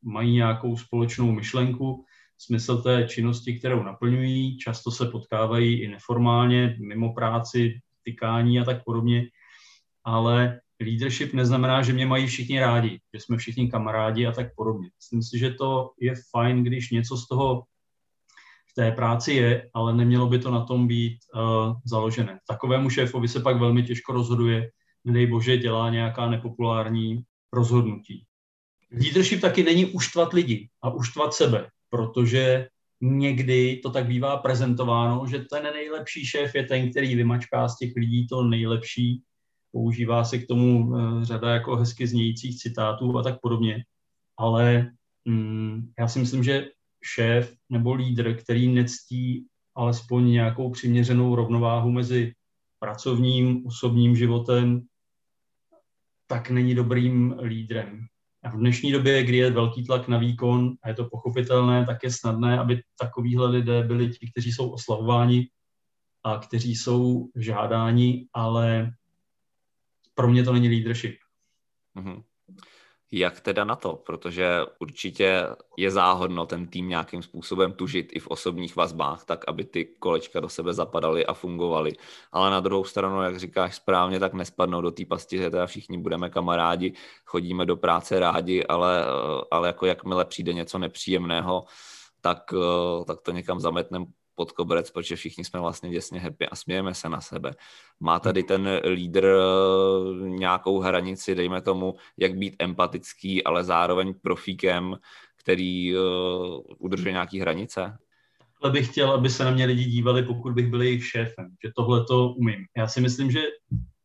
mají nějakou společnou myšlenku, smysl té činnosti, kterou naplňují, často se potkávají i neformálně, mimo práci, tykání a tak podobně, ale leadership neznamená, že mě mají všichni rádi, že jsme všichni kamarádi a tak podobně. Myslím si, že to je fajn, když něco z toho v té práci je, ale nemělo by to na tom být uh, založené. Takovému šéfovi se pak velmi těžko rozhoduje, nedej bože, dělá nějaká nepopulární rozhodnutí. Leadership taky není uštvat lidi a uštvat sebe, protože někdy to tak bývá prezentováno, že ten nejlepší šéf je ten, který vymačká z těch lidí to nejlepší, používá se k tomu eh, řada jako hezky znějících citátů a tak podobně. Ale mm, já si myslím, že šéf nebo lídr, který nectí alespoň nějakou přiměřenou rovnováhu mezi pracovním, osobním životem tak není dobrým lídrem. A v dnešní době, kdy je velký tlak na výkon a je to pochopitelné, tak je snadné, aby takovýhle lidé byli ti, kteří jsou oslavováni a kteří jsou žádáni, ale pro mě to není leadership. Mm-hmm. Jak teda na to? Protože určitě je záhodno ten tým nějakým způsobem tužit i v osobních vazbách, tak aby ty kolečka do sebe zapadaly a fungovaly. Ale na druhou stranu, jak říkáš správně, tak nespadnou do té pasti, že teda všichni budeme kamarádi, chodíme do práce rádi, ale, ale jako jakmile přijde něco nepříjemného, tak, tak to někam zametneme pod koberec, protože všichni jsme vlastně děsně happy a smějeme se na sebe. Má tady ten lídr eh, nějakou hranici, dejme tomu, jak být empatický, ale zároveň profíkem, který uh, udržuje nějaký hranice? Takhle bych chtěl, aby se na mě lidi dívali, pokud bych byl jejich šéfem, že tohle to umím. Já si myslím, že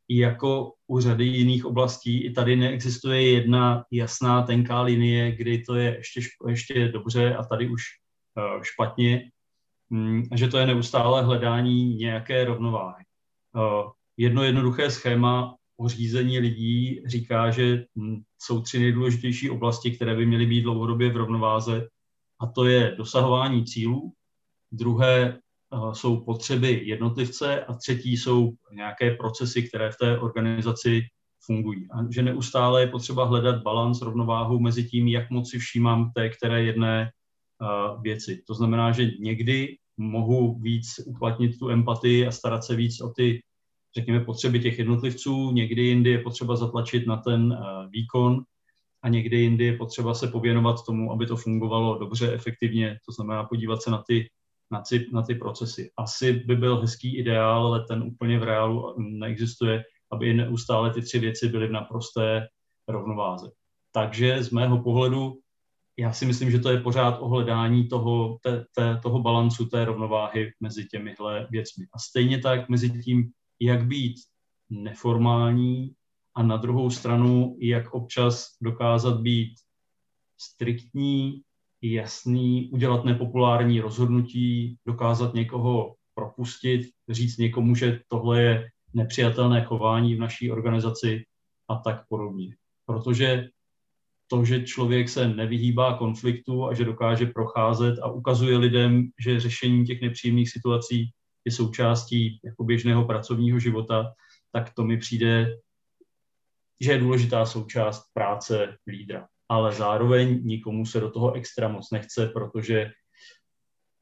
i jako u řady jiných oblastí, i tady neexistuje jedna jasná tenká linie, kdy to je ještě, ještě dobře a tady už uh, špatně. Mm, že to je neustále hledání nějaké rovnováhy. Eh, jedno jednoduché schéma o řízení lidí říká, že mm, jsou tři nejdůležitější oblasti, které by měly být dlouhodobě v rovnováze, a to je dosahování cílů, druhé eh, jsou potřeby jednotlivce a třetí jsou nějaké procesy, které v té organizaci fungují. A že neustále je potřeba hledat balans, rovnováhu mezi tím, jak moc si všímám té které jedné věci. To znamená, že někdy mohu víc uplatnit tu empatii a starat se víc o ty, řekněme, potřeby těch jednotlivců. Někdy jindy je potřeba zatlačit na ten uh, výkon a někdy jindy je potřeba se pověnovat tomu, aby to fungovalo dobře, efektivně, to znamená podívat se na ty, na ty, na ty procesy. Asi by byl hezký ideál, ale ten úplně v reálu neexistuje, aby neustále ty tři věci byly v naprosté rovnováze. Takže z mého pohledu já si myslím, že to je pořád ohledání toho, té, té, toho balancu, té rovnováhy mezi těmihle věcmi. A stejně tak mezi tím, jak být neformální a na druhou stranu, jak občas dokázat být striktní, jasný, udělat nepopulární rozhodnutí, dokázat někoho propustit, říct někomu, že tohle je nepřijatelné chování v naší organizaci a tak podobně. Protože to, že člověk se nevyhýbá konfliktu a že dokáže procházet a ukazuje lidem, že řešení těch nepříjemných situací je součástí jako běžného pracovního života, tak to mi přijde, že je důležitá součást práce lídra. Ale zároveň nikomu se do toho extra moc nechce, protože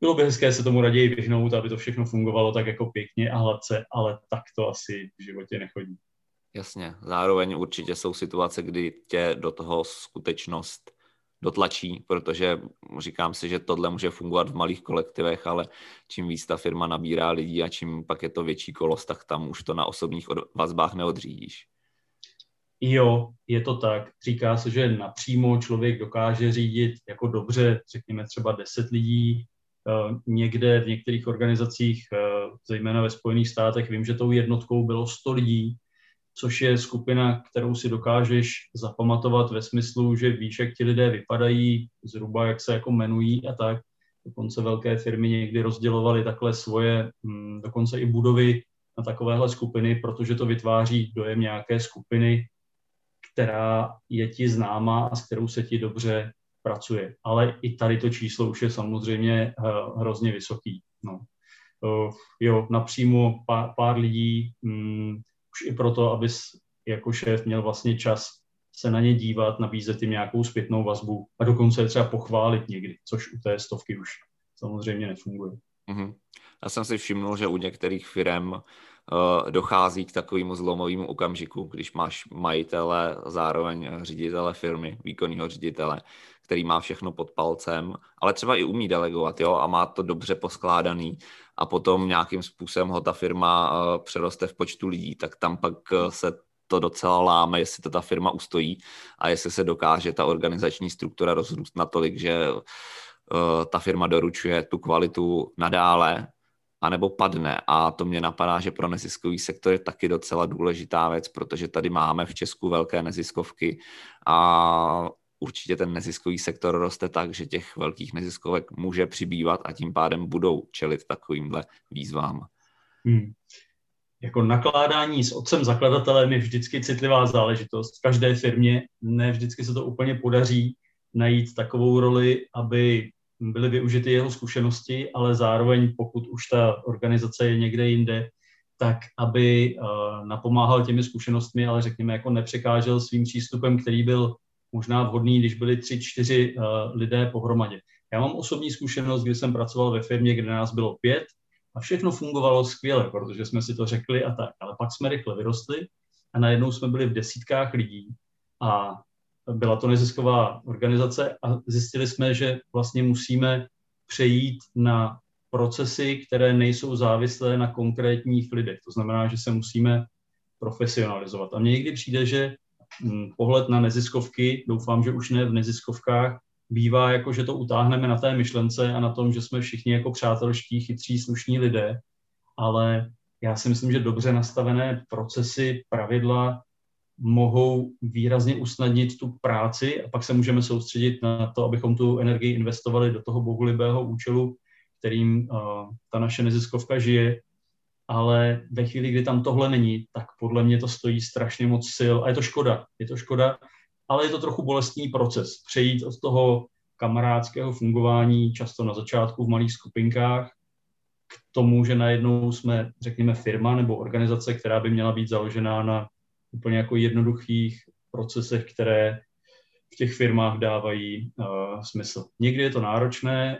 bylo by hezké se tomu raději vyhnout, aby to všechno fungovalo tak jako pěkně a hladce, ale tak to asi v životě nechodí. Jasně, zároveň určitě jsou situace, kdy tě do toho skutečnost dotlačí, protože říkám si, že tohle může fungovat v malých kolektivech, ale čím víc ta firma nabírá lidí a čím pak je to větší kolos, tak tam už to na osobních vazbách neodřídíš. Jo, je to tak. Říká se, že napřímo člověk dokáže řídit jako dobře, řekněme třeba 10 lidí, eh, někde v některých organizacích, eh, zejména ve Spojených státech, vím, že tou jednotkou bylo 100 lidí, což je skupina, kterou si dokážeš zapamatovat ve smyslu, že víš, jak ti lidé vypadají, zhruba jak se jako jmenují a tak. Dokonce velké firmy někdy rozdělovaly takhle svoje, hm, dokonce i budovy na takovéhle skupiny, protože to vytváří dojem nějaké skupiny, která je ti známá a s kterou se ti dobře pracuje. Ale i tady to číslo už je samozřejmě eh, hrozně vysoký. No. Uh, jo, napřímo pár, pár lidí, hm, už i proto, abys jako šéf měl vlastně čas se na ně dívat, nabízet jim nějakou zpětnou vazbu a dokonce je třeba pochválit někdy, což u té stovky už samozřejmě nefunguje. Mm-hmm. Já jsem si všimnul, že u některých firm uh, dochází k takovému zlomovému okamžiku, když máš majitele, zároveň ředitele firmy, výkonného ředitele, který má všechno pod palcem, ale třeba i umí delegovat, jo, a má to dobře poskládaný a potom nějakým způsobem ho ta firma uh, přeroste v počtu lidí, tak tam pak uh, se to docela láme, jestli to ta firma ustojí a jestli se dokáže ta organizační struktura rozrůst natolik, že uh, ta firma doručuje tu kvalitu nadále, anebo padne. A to mě napadá, že pro neziskový sektor je taky docela důležitá věc, protože tady máme v Česku velké neziskovky a určitě ten neziskový sektor roste tak, že těch velkých neziskovek může přibývat a tím pádem budou čelit takovýmhle výzvám. Hmm. Jako nakládání s otcem zakladatelem je vždycky citlivá záležitost. V každé firmě ne vždycky se to úplně podaří najít takovou roli, aby byly využity jeho zkušenosti, ale zároveň pokud už ta organizace je někde jinde, tak aby uh, napomáhal těmi zkušenostmi, ale řekněme jako nepřekážel svým přístupem, který byl možná vhodný, když byli tři, čtyři uh, lidé pohromadě. Já mám osobní zkušenost, kdy jsem pracoval ve firmě, kde nás bylo pět a všechno fungovalo skvěle, protože jsme si to řekli a tak. Ale pak jsme rychle vyrostli a najednou jsme byli v desítkách lidí a byla to nezisková organizace a zjistili jsme, že vlastně musíme přejít na procesy, které nejsou závislé na konkrétních lidech. To znamená, že se musíme profesionalizovat. A mně někdy přijde, že pohled na neziskovky, doufám, že už ne v neziskovkách, bývá jako, že to utáhneme na té myšlence a na tom, že jsme všichni jako přátelští, chytří, slušní lidé, ale já si myslím, že dobře nastavené procesy, pravidla mohou výrazně usnadnit tu práci a pak se můžeme soustředit na to, abychom tu energii investovali do toho bohulibého účelu, kterým uh, ta naše neziskovka žije. Ale ve chvíli, kdy tam tohle není, tak podle mě to stojí strašně moc sil a je to škoda. Je to škoda, ale je to trochu bolestný proces. Přejít od toho kamarádského fungování, často na začátku v malých skupinkách, k tomu, že najednou jsme, řekněme, firma nebo organizace, která by měla být založená na úplně jako jednoduchých procesech, které v těch firmách dávají uh, smysl. Někdy je to náročné,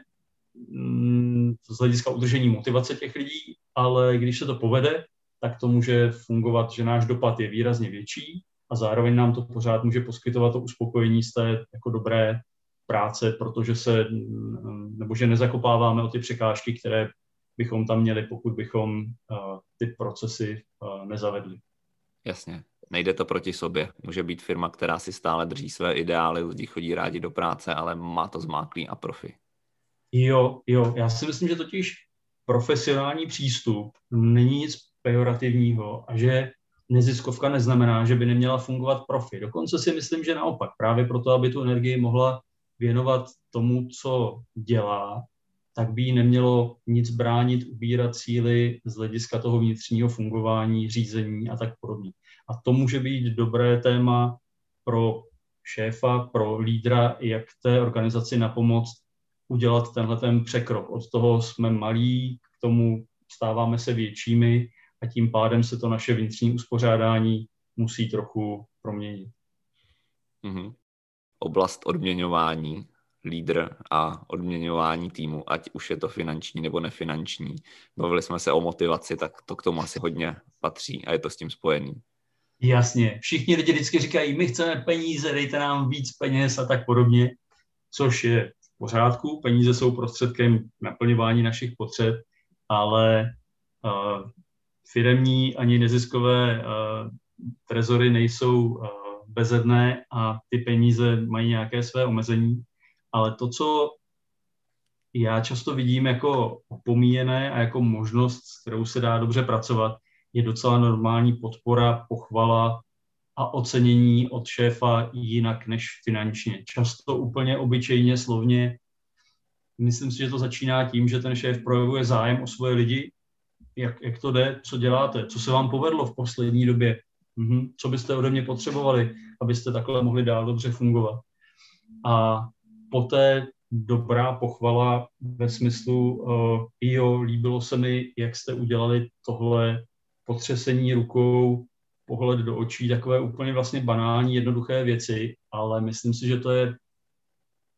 z hlediska udržení motivace těch lidí, ale když se to povede, tak to může fungovat, že náš dopad je výrazně větší a zároveň nám to pořád může poskytovat to uspokojení z té jako dobré práce, protože se, mm, nebo že nezakopáváme o ty překážky, které bychom tam měli, pokud bychom uh, ty procesy uh, nezavedli. Jasně, nejde to proti sobě. Může být firma, která si stále drží své ideály, lidi chodí rádi do práce, ale má to zmáklý a profi. Jo, jo, já si myslím, že totiž profesionální přístup není nic pejorativního a že neziskovka neznamená, že by neměla fungovat profi. Dokonce si myslím, že naopak, právě proto, aby tu energii mohla věnovat tomu, co dělá, tak by jí nemělo nic bránit ubírat síly z hlediska toho vnitřního fungování, řízení a tak podobně. A to může být dobré téma pro šéfa, pro lídra, jak té organizaci na pomoc udělat tenhle ten překrok. Od toho jsme malí, k tomu stáváme se většími a tím pádem se to naše vnitřní uspořádání musí trochu proměnit. Mm-hmm. Oblast odměňování, lídr a odměňování týmu, ať už je to finanční nebo nefinanční. Bavili jsme se o motivaci, tak to k tomu asi hodně patří a je to s tím spojený. Jasně. Všichni lidi vždycky říkají, my chceme peníze, dejte nám víc peněz a tak podobně, což je pořádku. Peníze jsou prostředkem naplňování našich potřeb, ale uh, firemní ani neziskové uh, trezory nejsou uh, bezedné a ty peníze mají nějaké své omezení. Ale to, co já často vidím jako opomíjené a jako možnost, s kterou se dá dobře pracovat, je docela normální podpora, pochvala a ocenění od šéfa jinak než finančně. Často úplně obyčejně, slovně. Myslím si, že to začíná tím, že ten šéf projevuje zájem o svoje lidi, jak, jak to jde, co děláte, co se vám povedlo v poslední době, mhm, co byste ode mě potřebovali, abyste takhle mohli dál dobře fungovat. A poté dobrá pochvala ve smyslu, uh, jo, líbilo se mi, jak jste udělali tohle potřesení rukou, pohled do očí, takové úplně vlastně banální, jednoduché věci, ale myslím si, že to je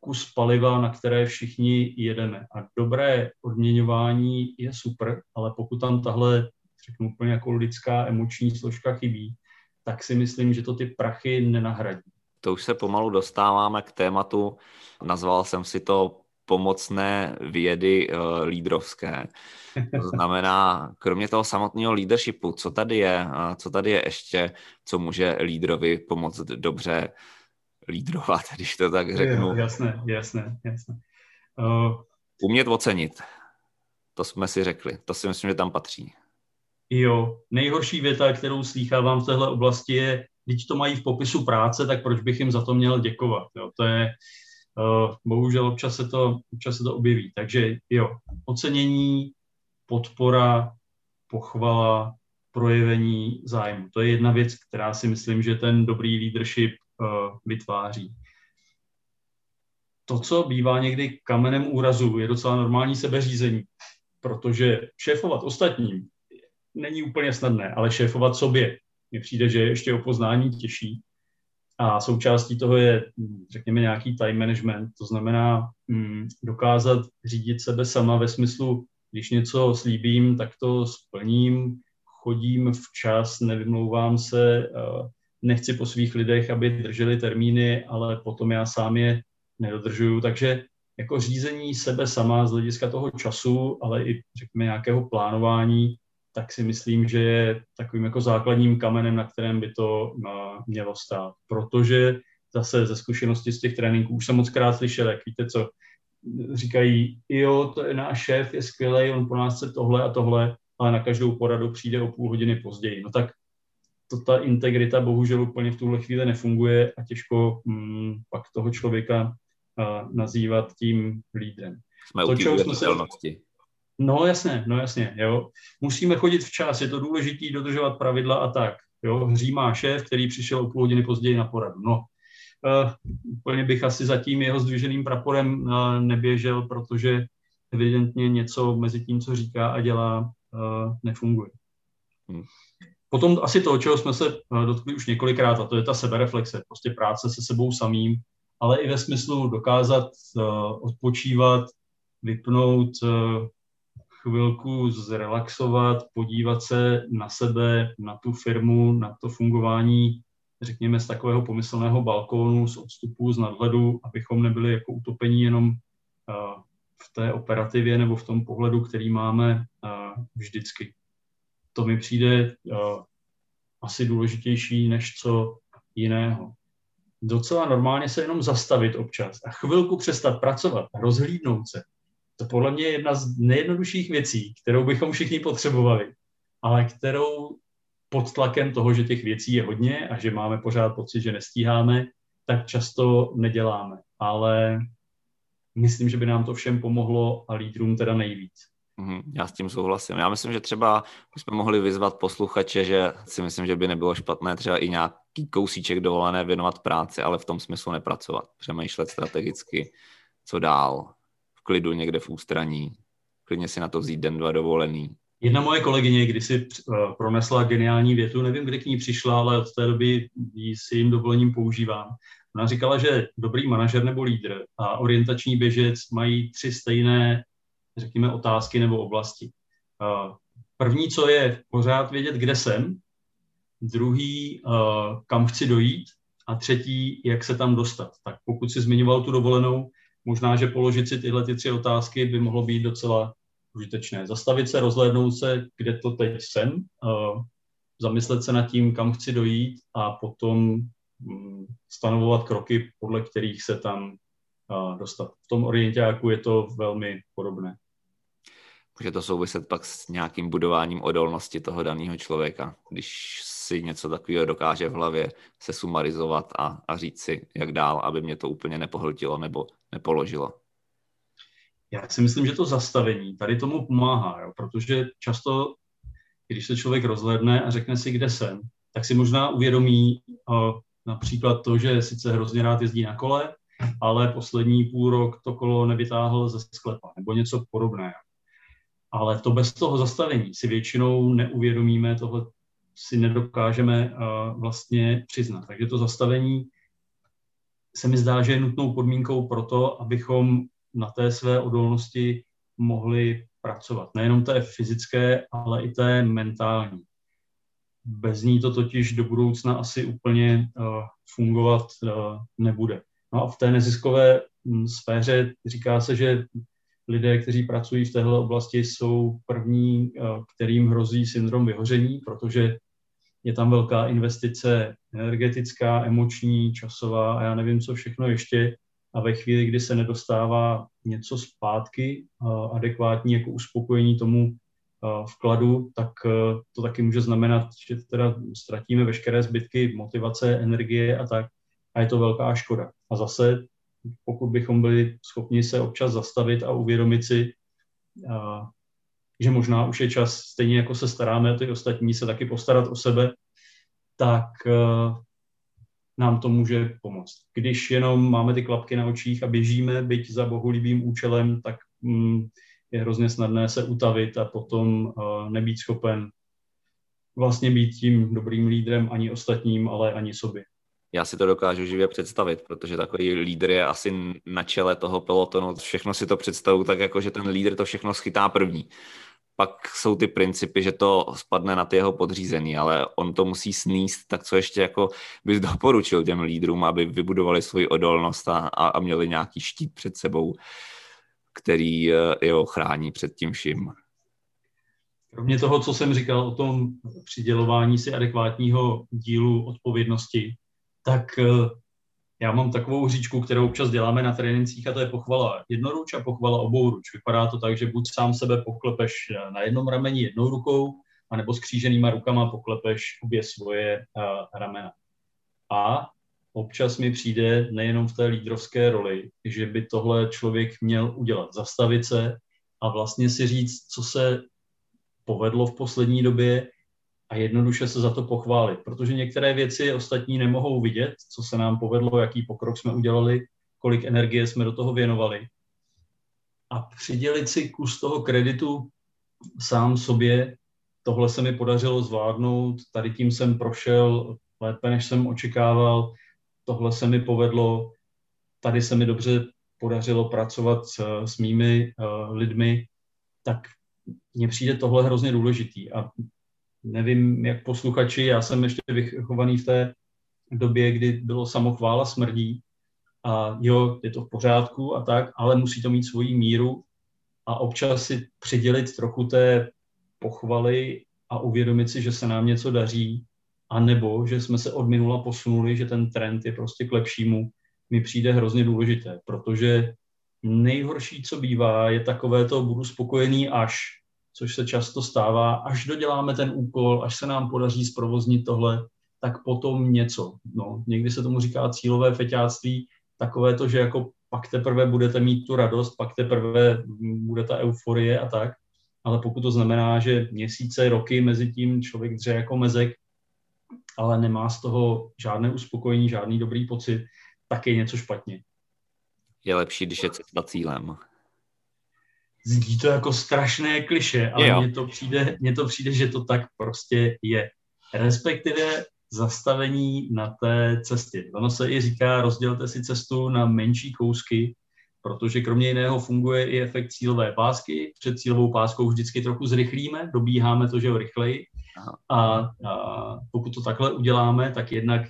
kus paliva, na které všichni jedeme. A dobré odměňování je super, ale pokud tam tahle, řeknu úplně jako lidská emoční složka chybí, tak si myslím, že to ty prachy nenahradí. To už se pomalu dostáváme k tématu, nazval jsem si to pomocné vědy uh, lídrovské. To znamená, kromě toho samotného leadershipu, co tady je, uh, co tady je ještě, co může lídrovi pomoct dobře lídrovat, když to tak řeknu. Jo, jasné, jasné, jasné. Uh, Umět ocenit. To jsme si řekli. To si myslím, že tam patří. Jo, nejhorší věta, kterou slýchávám v téhle oblasti je, když to mají v popisu práce, tak proč bych jim za to měl děkovat. Jo, to je, bohužel občas se, to, občas se to objeví. Takže jo, ocenění, podpora, pochvala, projevení zájmu. To je jedna věc, která si myslím, že ten dobrý leadership uh, vytváří. To, co bývá někdy kamenem úrazu, je docela normální sebeřízení, protože šéfovat ostatním není úplně snadné, ale šéfovat sobě mně přijde, že je ještě o poznání těžší. A součástí toho je, řekněme, nějaký time management, to znamená mm, dokázat řídit sebe sama ve smyslu, když něco slíbím, tak to splním, chodím včas, nevymlouvám se, nechci po svých lidech, aby drželi termíny, ale potom já sám je nedodržuju. Takže jako řízení sebe sama z hlediska toho času, ale i řekněme nějakého plánování, tak si myslím, že je takovým jako základním kamenem, na kterém by to mělo stát. Protože zase ze zkušenosti z těch tréninků už jsem moc krát slyšel, jak víte co, říkají, jo, to je náš šéf, je skvělý, on po nás chce tohle a tohle, ale na každou poradu přijde o půl hodiny později. No tak to ta integrita bohužel úplně v tuhle chvíli nefunguje a těžko mm, pak toho člověka uh, nazývat tím lídrem. Jsme to, u jsme se, No jasně, no jasně, jo. Musíme chodit včas, je to důležité dodržovat pravidla a tak. Jo. Hří má šéf, který přišel o půl hodiny později na poradu. No, uh, úplně bych asi za tím jeho zdviženým praporem uh, neběžel, protože evidentně něco mezi tím, co říká a dělá, uh, nefunguje. Hmm. Potom asi to, čeho jsme se dotkli už několikrát, a to je ta sebereflexe, prostě práce se sebou samým, ale i ve smyslu dokázat uh, odpočívat, vypnout, eh, chvilku zrelaxovat, podívat se na sebe, na tu firmu, na to fungování, řekněme, z takového pomyslného balkónu, z odstupu, z nadhledu, abychom nebyli jako utopení jenom eh, v té operativě nebo v tom pohledu, který máme vždycky. To mi přijde asi důležitější než co jiného. Docela normálně se jenom zastavit občas a chvilku přestat pracovat rozhlídnout se. To podle mě je jedna z nejjednodušších věcí, kterou bychom všichni potřebovali, ale kterou pod tlakem toho, že těch věcí je hodně a že máme pořád pocit, že nestíháme, tak často neděláme. Ale myslím, že by nám to všem pomohlo a lídrům teda nejvíc. Mhm, já s tím souhlasím. Já myslím, že třeba bychom mohli vyzvat posluchače, že si myslím, že by nebylo špatné třeba i nějaký kousíček dovolené věnovat práci, ale v tom smyslu nepracovat. Přemýšlet strategicky, co dál, klidu někde v ústraní, klidně si na to vzít den, dva dovolený. Jedna moje kolegyně když si eh, pronesla geniální větu, nevím, kdy k ní přišla, ale od té doby ji si jim dovolením používám. Ona říkala, že dobrý manažer nebo lídr a orientační běžec mají tři stejné řekněme, otázky nebo oblasti. První, co je pořád vědět, kde jsem, druhý, kam chci dojít a třetí, jak se tam dostat. Tak pokud si zmiňoval tu dovolenou, možná, že položit si tyhle ty tři otázky by mohlo být docela užitečné. Zastavit se, rozhlédnout se, kde to teď jsem, zamyslet se nad tím, kam chci dojít a potom mm, stanovovat kroky, podle kterých se tam dostat. V tom orientáku je to velmi podobné. Může to souviset pak s nějakým budováním odolnosti toho daného člověka, když si něco takového dokáže v hlavě se sumarizovat a, a říct si, jak dál, aby mě to úplně nepohltilo nebo nepoložilo. Já si myslím, že to zastavení tady tomu pomáhá, jo, protože často, když se člověk rozhledne a řekne si, kde jsem, tak si možná uvědomí uh, například to, že sice hrozně rád jezdí na kole, ale poslední půl rok to kolo nevytáhl ze sklepa nebo něco podobného. Ale to bez toho zastavení si většinou neuvědomíme, toho si nedokážeme uh, vlastně přiznat. Takže to zastavení se mi zdá, že je nutnou podmínkou pro to, abychom na té své odolnosti mohli pracovat. Nejenom té fyzické, ale i té mentální. Bez ní to totiž do budoucna asi úplně uh, fungovat uh, nebude. No a v té neziskové hm, sféře říká se, že lidé, kteří pracují v téhle oblasti, jsou první, eh, kterým hrozí syndrom vyhoření, protože je tam velká investice energetická, emoční, časová a já nevím, co všechno ještě. A ve chvíli, kdy se nedostává něco zpátky, adekvátní jako uspokojení tomu vkladu, tak to taky může znamenat, že teda ztratíme veškeré zbytky motivace, energie a tak. A je to velká škoda. A zase pokud bychom byli schopni se občas zastavit a uvědomit si, že možná už je čas, stejně jako se staráme ty ostatní, se taky postarat o sebe, tak a, nám to může pomoct. Když jenom máme ty klapky na očích a běžíme, byť za bohulibým účelem, tak mm, je hrozně snadné se utavit a potom uh, nebýt schopen vlastně být tím dobrým lídrem ani ostatním, ale ani sobě já si to dokážu živě představit, protože takový lídr je asi na čele toho pelotonu. Všechno si to představu tak, jako že ten lídr to všechno schytá první. Pak jsou ty principy, že to spadne na ty jeho podřízený, ale on to musí sníst, tak co ještě jako bys doporučil těm lídrům, aby vybudovali svoji odolnost a, a měli nějaký štít před sebou, který eh, jeho chrání před tím vším. Kromě toho, co jsem říkal o tom přidělování si adekvátního dílu odpovědnosti, tak eh, já mám takovou říčku, kterou občas děláme na trénincích a to je pochvala jednoruč a pochvala obouruč. Vypadá to tak, že buď sám sebe poklepeš na jednom rameni jednou rukou, anebo s kříženýma rukama poklepeš obě svoje uh, ramena. A občas mi přijde nejenom v té lídrovské roli, že by tohle člověk měl udělat, zastavit se a vlastně si říct, co se povedlo v poslední době, a jednoduše se za to pochválit, protože některé věci ostatní nemohou vidět, co se nám povedlo, jaký pokrok jsme udělali, kolik energie jsme do toho věnovali. A přidělit si kus toho kreditu sám sobě, tohle se mi podařilo zvládnout, tady tím jsem prošel lépe, než jsem očekával, tohle se mi povedlo, tady se mi dobře podařilo pracovat s, s mými uh, lidmi, tak mně přijde tohle hrozně důležitý. A nevím, jak posluchači, já jsem ještě vychovaný v té době, kdy bylo samochvála smrdí a jo, je to v pořádku a tak, ale musí to mít svoji míru a občas si přidělit trochu té pochvaly a uvědomit si, že se nám něco daří, a nebo že jsme se od minula posunuli, že ten trend je prostě k lepšímu, mi přijde hrozně důležité, protože nejhorší, co bývá, je takové to budu spokojený až, což se často stává, až doděláme ten úkol, až se nám podaří zprovoznit tohle, tak potom něco. No, někdy se tomu říká cílové feťáctví, takové to, že jako pak teprve budete mít tu radost, pak teprve bude ta euforie a tak. Ale pokud to znamená, že měsíce, roky mezi tím člověk dře jako mezek, ale nemá z toho žádné uspokojení, žádný dobrý pocit, tak je něco špatně. Je lepší, když je cesta cílem. Zní to jako strašné kliše, ale mně to, přijde, mně to přijde, že to tak prostě je. Respektive zastavení na té cestě. Ono se i říká, rozdělte si cestu na menší kousky, protože kromě jiného funguje i efekt cílové pásky. Před cílovou páskou vždycky trochu zrychlíme, dobíháme to, že jo, rychleji. A, a pokud to takhle uděláme, tak jednak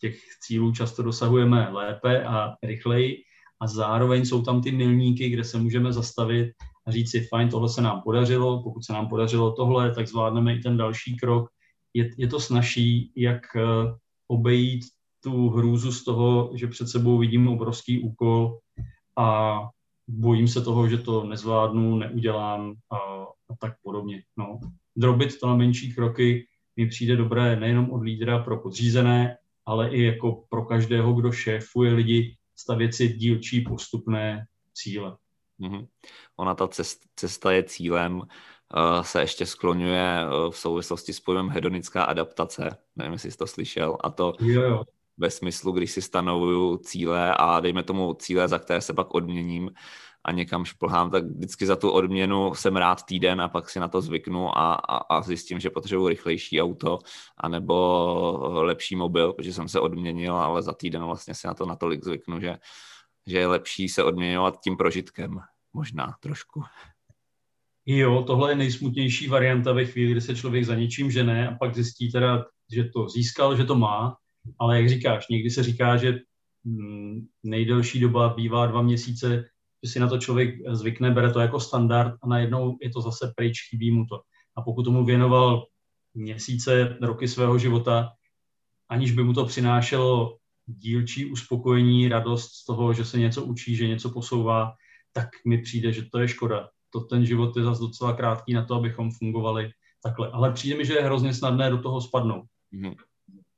těch cílů často dosahujeme lépe a rychleji a zároveň jsou tam ty milníky, kde se můžeme zastavit a říct si, fajn, tohle se nám podařilo, pokud se nám podařilo tohle, tak zvládneme i ten další krok. Je, je to snaží, jak eh, obejít tu hrůzu z toho, že před sebou vidím obrovský úkol a bojím se toho, že to nezvládnu, neudělám a, a tak podobně. No. Drobit to na menší kroky mi přijde dobré nejenom od lídra pro podřízené, ale i jako pro každého, kdo šéfuje lidi, stavět si dílčí postupné cíle. Mm-hmm. Ona ta cesta, cesta je cílem, uh, se ještě skloňuje uh, v souvislosti s pojmem hedonická adaptace. Nevím, jestli jsi to slyšel. A to jo, jo. ve smyslu, když si stanovuju cíle a dejme tomu cíle, za které se pak odměním, a někam šplhám, tak vždycky za tu odměnu jsem rád týden a pak si na to zvyknu a, a, a zjistím, že potřebuji rychlejší auto anebo lepší mobil, protože jsem se odměnil, ale za týden vlastně si na to natolik zvyknu, že, že je lepší se odměňovat tím prožitkem. Možná trošku. Jo, tohle je nejsmutnější varianta ve chvíli, kdy se člověk za něčím žene a pak zjistí teda, že to získal, že to má, ale jak říkáš, někdy se říká, že mm, nejdelší doba bývá dva měsíce, že si na to člověk zvykne, bere to jako standard a najednou je to zase pryč, chybí mu to. A pokud tomu věnoval měsíce, roky svého života, aniž by mu to přinášelo dílčí uspokojení, radost z toho, že se něco učí, že něco posouvá, tak mi přijde, že to je škoda. To ten život je zase docela krátký na to, abychom fungovali takhle. Ale přijde mi, že je hrozně snadné do toho spadnout. Mm-hmm.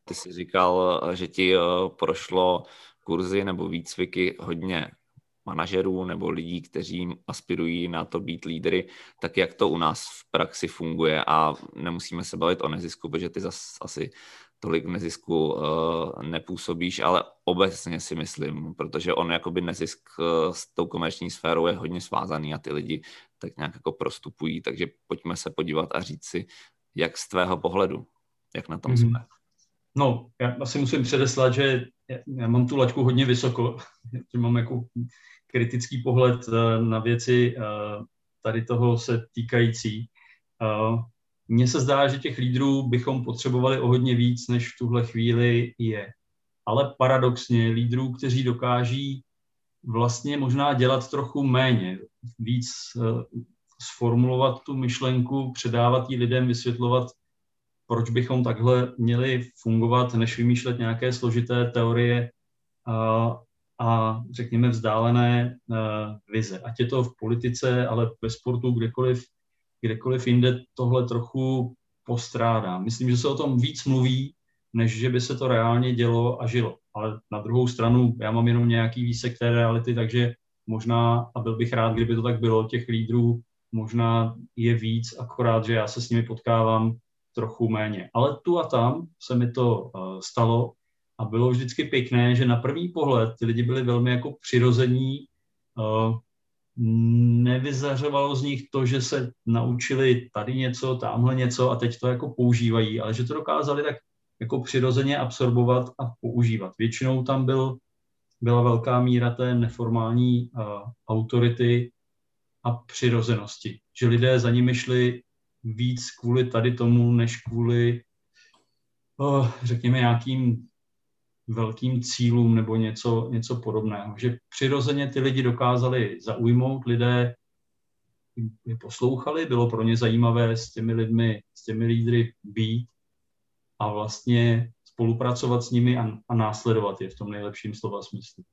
Ty jsi říkal, že ti eh, prošlo kurzy nebo výcviky hodně manažerů nebo lidí, kteří aspirují na to být lídry, tak jak to u nás v praxi funguje a nemusíme se bavit o nezisku, protože ty zase asi tolik v nezisku uh, nepůsobíš, ale obecně si myslím, protože on jakoby nezisk uh, s tou komerční sférou je hodně svázaný a ty lidi tak nějak jako prostupují, takže pojďme se podívat a říct si, jak z tvého pohledu, jak na tom mm-hmm. jsme. No, já asi musím předeslat, že já mám tu laťku hodně vysoko, že mám jako kritický pohled eh, na věci eh, tady toho se týkající. Eh, mně se zdá, že těch lídrů bychom potřebovali o hodně víc, než v tuhle chvíli je. Ale paradoxně lídrů, kteří dokáží vlastně možná dělat trochu méně, víc sformulovat tu myšlenku, předávat ji lidem, vysvětlovat, proč bychom takhle měli fungovat, než vymýšlet nějaké složité teorie a řekněme vzdálené uh, vize. Ať je to v politice, ale ve sportu, kdekoliv, kdekoliv jinde tohle trochu postrádá. Myslím, že se o tom víc mluví, než že by se to reálně dělo a žilo. Ale na druhou stranu já mám jenom nějaký výsek té reality, takže možná, a byl bych rád, kdyby to tak bylo, těch lídrů možná je víc, akorát, že já se s nimi potkávám trochu méně. Ale tu a tam se mi to uh, stalo a bylo vždycky pěkné, že na první pohled ty lidi byli velmi jako přirození, uh, nevyzařovalo z nich to, že se naučili tady něco, tamhle něco a teď to jako používají, ale že to dokázali tak jako přirozeně absorbovat a používat. Většinou tam byl byla velká míra té neformální uh, autority a přirozenosti. Že lidé za nimi šli víc kvůli tady tomu, než kvůli, uh, řekněme, nějakým velkým cílům nebo něco, něco podobného. Že přirozeně ty lidi dokázali zaujmout, lidé je poslouchali, bylo pro ně zajímavé s těmi lidmi, s těmi lídry být a vlastně spolupracovat s nimi a, a následovat je v tom nejlepším slova smyslu.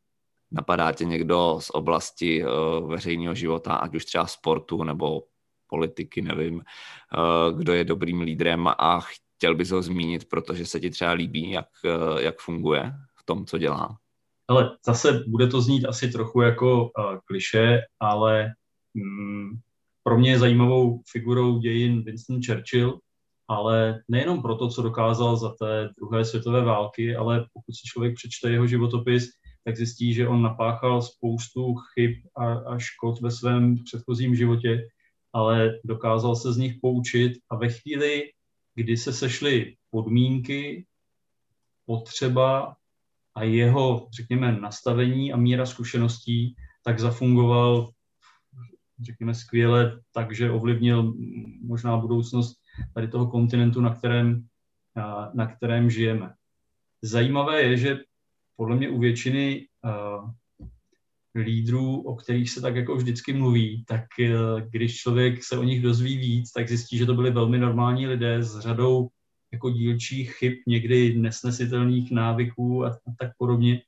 Napadá tě někdo z oblasti uh, veřejného života, ať už třeba sportu nebo politiky, nevím, uh, kdo je dobrým lídrem a chtěl bys ho zmínit, protože se ti třeba líbí, jak, uh, jak funguje v tom, co dělá? Ale zase bude to znít asi trochu jako uh, kliše, ale mm, pro mě je zajímavou figurou dějin Winston Churchill, ale nejenom proto, co dokázal za té druhé světové války, ale pokud si člověk přečte jeho životopis, tak zjistí, že on napáchal spoustu chyb a, a škod ve svém předchozím životě, ale dokázal se z nich poučit a ve chvíli, kdy se sešly podmínky, potřeba a jeho, řekněme, nastavení a míra zkušeností, tak zafungoval, řekněme, skvěle, takže ovlivnil možná budoucnost tady toho kontinentu, na kterém, na kterém žijeme. Zajímavé je, že podle mě u většiny lídrů, o kterých se tak jako vždycky mluví, tak uh, když člověk se o nich dozví víc, tak zjistí, že to byli velmi normální lidé s řadou jako dílčích chyb, někdy nesnesitelných návyků a, a tak podobně.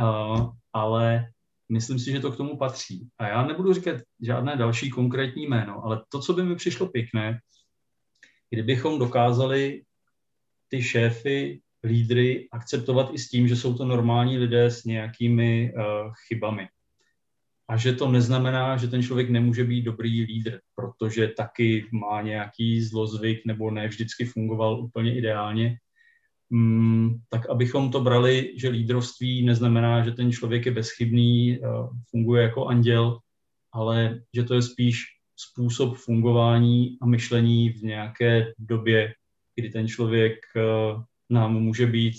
Uh, ale myslím si, že to k tomu patří. A já nebudu říkat žádné další konkrétní jméno, ale to, co by mi přišlo pěkné, kdybychom dokázali ty šéfy, lídry akceptovat i s tím, že jsou to normální lidé s nějakými uh, chybami. A že to neznamená, že ten člověk nemůže být dobrý lídr, protože taky má nějaký zlozvyk nebo ne vždycky fungoval úplně ideálně. Mm, tak abychom to brali, že lídrovství neznamená, že ten člověk je bezchybný, uh, funguje jako anděl, ale že to je spíš způsob fungování a myšlení v nějaké době, kdy ten člověk uh, nám může být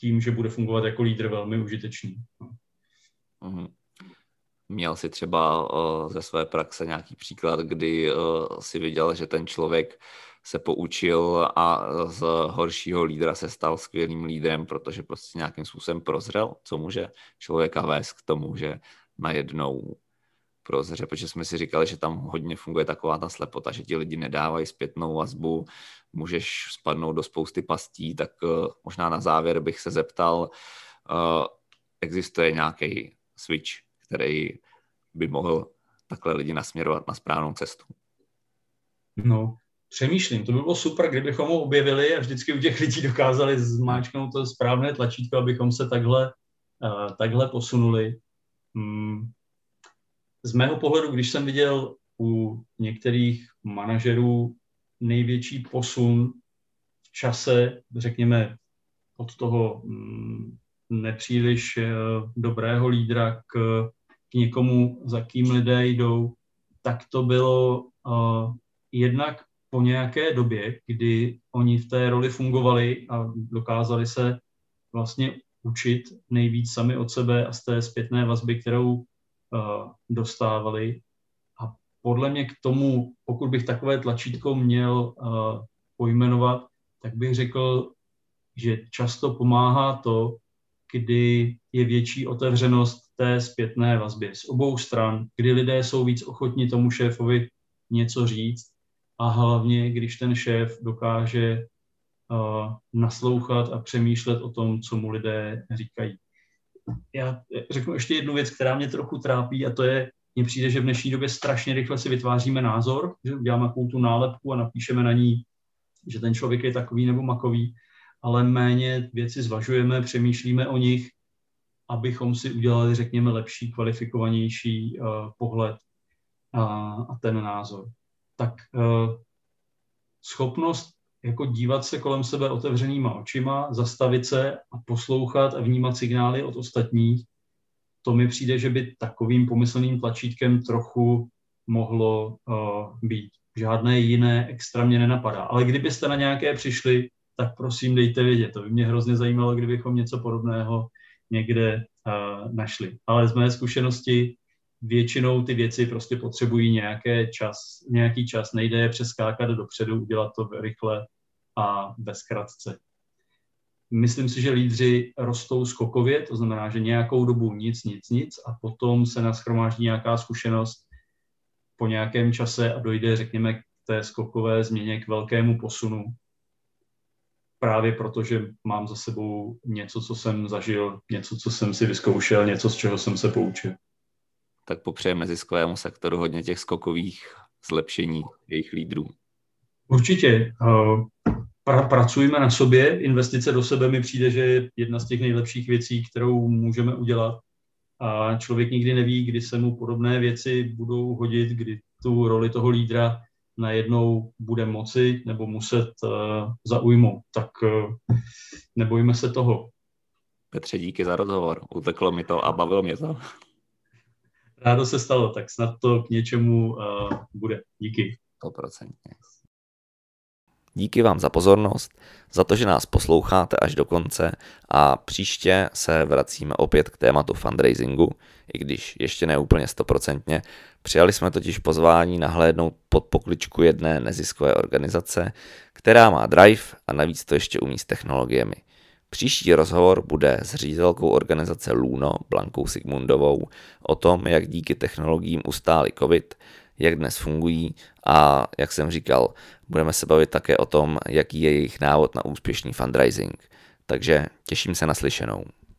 tím, že bude fungovat jako lídr velmi užitečný. Mm-hmm. Měl jsi třeba uh, ze své praxe nějaký příklad, kdy uh, si viděl, že ten člověk se poučil a z horšího lídra se stal skvělým lídrem, protože prostě nějakým způsobem prozřel, co může člověka vést k tomu, že najednou prozře, protože jsme si říkali, že tam hodně funguje taková ta slepota, že ti lidi nedávají zpětnou vazbu, můžeš spadnout do spousty pastí, tak uh, možná na závěr bych se zeptal, uh, existuje nějaký switch, který by mohl takhle lidi nasměrovat na správnou cestu? No, přemýšlím, to by bylo super, kdybychom ho objevili a vždycky u těch lidí dokázali zmáčknout to správné tlačítko, abychom se takhle, uh, takhle posunuli. Hmm, z mého pohledu, když jsem viděl u některých manažerů největší posun v čase, řekněme, od toho mm, nepříliš eh, dobrého lídra k, k někomu, za kým lidé jdou, tak to bylo uh, jednak po nějaké době, kdy oni v té roli fungovali a dokázali se vlastně učit nejvíc sami od sebe a z té zpětné vazby, kterou dostávali. A podle mě k tomu, pokud bych takové tlačítko měl uh, pojmenovat, tak bych řekl, že často pomáhá to, kdy je větší otevřenost té zpětné vazbě z obou stran, kdy lidé jsou víc ochotní tomu šéfovi něco říct a hlavně, když ten šéf dokáže uh, naslouchat a přemýšlet o tom, co mu lidé říkají já řeknu ještě jednu věc, která mě trochu trápí a to je, mně přijde, že v dnešní době strašně rychle si vytváříme názor, že uděláme takovou tu nálepku a napíšeme na ní, že ten člověk je takový nebo makový, ale méně věci zvažujeme, přemýšlíme o nich, abychom si udělali, řekněme, lepší, kvalifikovanější uh, pohled a, a ten názor. Tak uh, schopnost jako dívat se kolem sebe otevřenýma očima, zastavit se a poslouchat a vnímat signály od ostatních, to mi přijde, že by takovým pomyslným tlačítkem trochu mohlo uh, být. Žádné jiné extra mě nenapadá. Ale kdybyste na nějaké přišli, tak prosím dejte vědět. To by mě hrozně zajímalo, kdybychom něco podobného někde našli. Ale z mé zkušenosti většinou ty věci prostě potřebují nějaké čas, nějaký čas, nejde je přeskákat dopředu, udělat to rychle a bez kratce. Myslím si, že lídři rostou skokově, to znamená, že nějakou dobu nic, nic, nic a potom se naschromáždí nějaká zkušenost po nějakém čase a dojde, řekněme, k té skokové změně, k velkému posunu. Právě proto, že mám za sebou něco, co jsem zažil, něco, co jsem si vyzkoušel, něco, z čeho jsem se poučil. Tak popřejeme ziskovému sektoru hodně těch skokových zlepšení jejich lídrů. Určitě. Eh, pra, pracujeme na sobě. Investice do sebe mi přijde, že je jedna z těch nejlepších věcí, kterou můžeme udělat. A člověk nikdy neví, kdy se mu podobné věci budou hodit, kdy tu roli toho lídra najednou bude moci nebo muset uh, zaujmout. Tak uh, nebojíme se toho. Petře, díky za rozhovor. Uteklo mi to a bavilo mě to. Rádo se stalo, tak snad to k něčemu uh, bude. Díky. 100%. Díky vám za pozornost, za to, že nás posloucháte až do konce a příště se vracíme opět k tématu fundraisingu, i když ještě ne úplně stoprocentně. Přijali jsme totiž pozvání nahlédnout pod pokličku jedné neziskové organizace, která má drive a navíc to ještě umí s technologiemi. Příští rozhovor bude s ředitelkou organizace Luno, Blankou Sigmundovou, o tom, jak díky technologiím ustáli COVID, jak dnes fungují a jak jsem říkal, budeme se bavit také o tom, jaký je jejich návod na úspěšný fundraising. Takže těším se na slyšenou.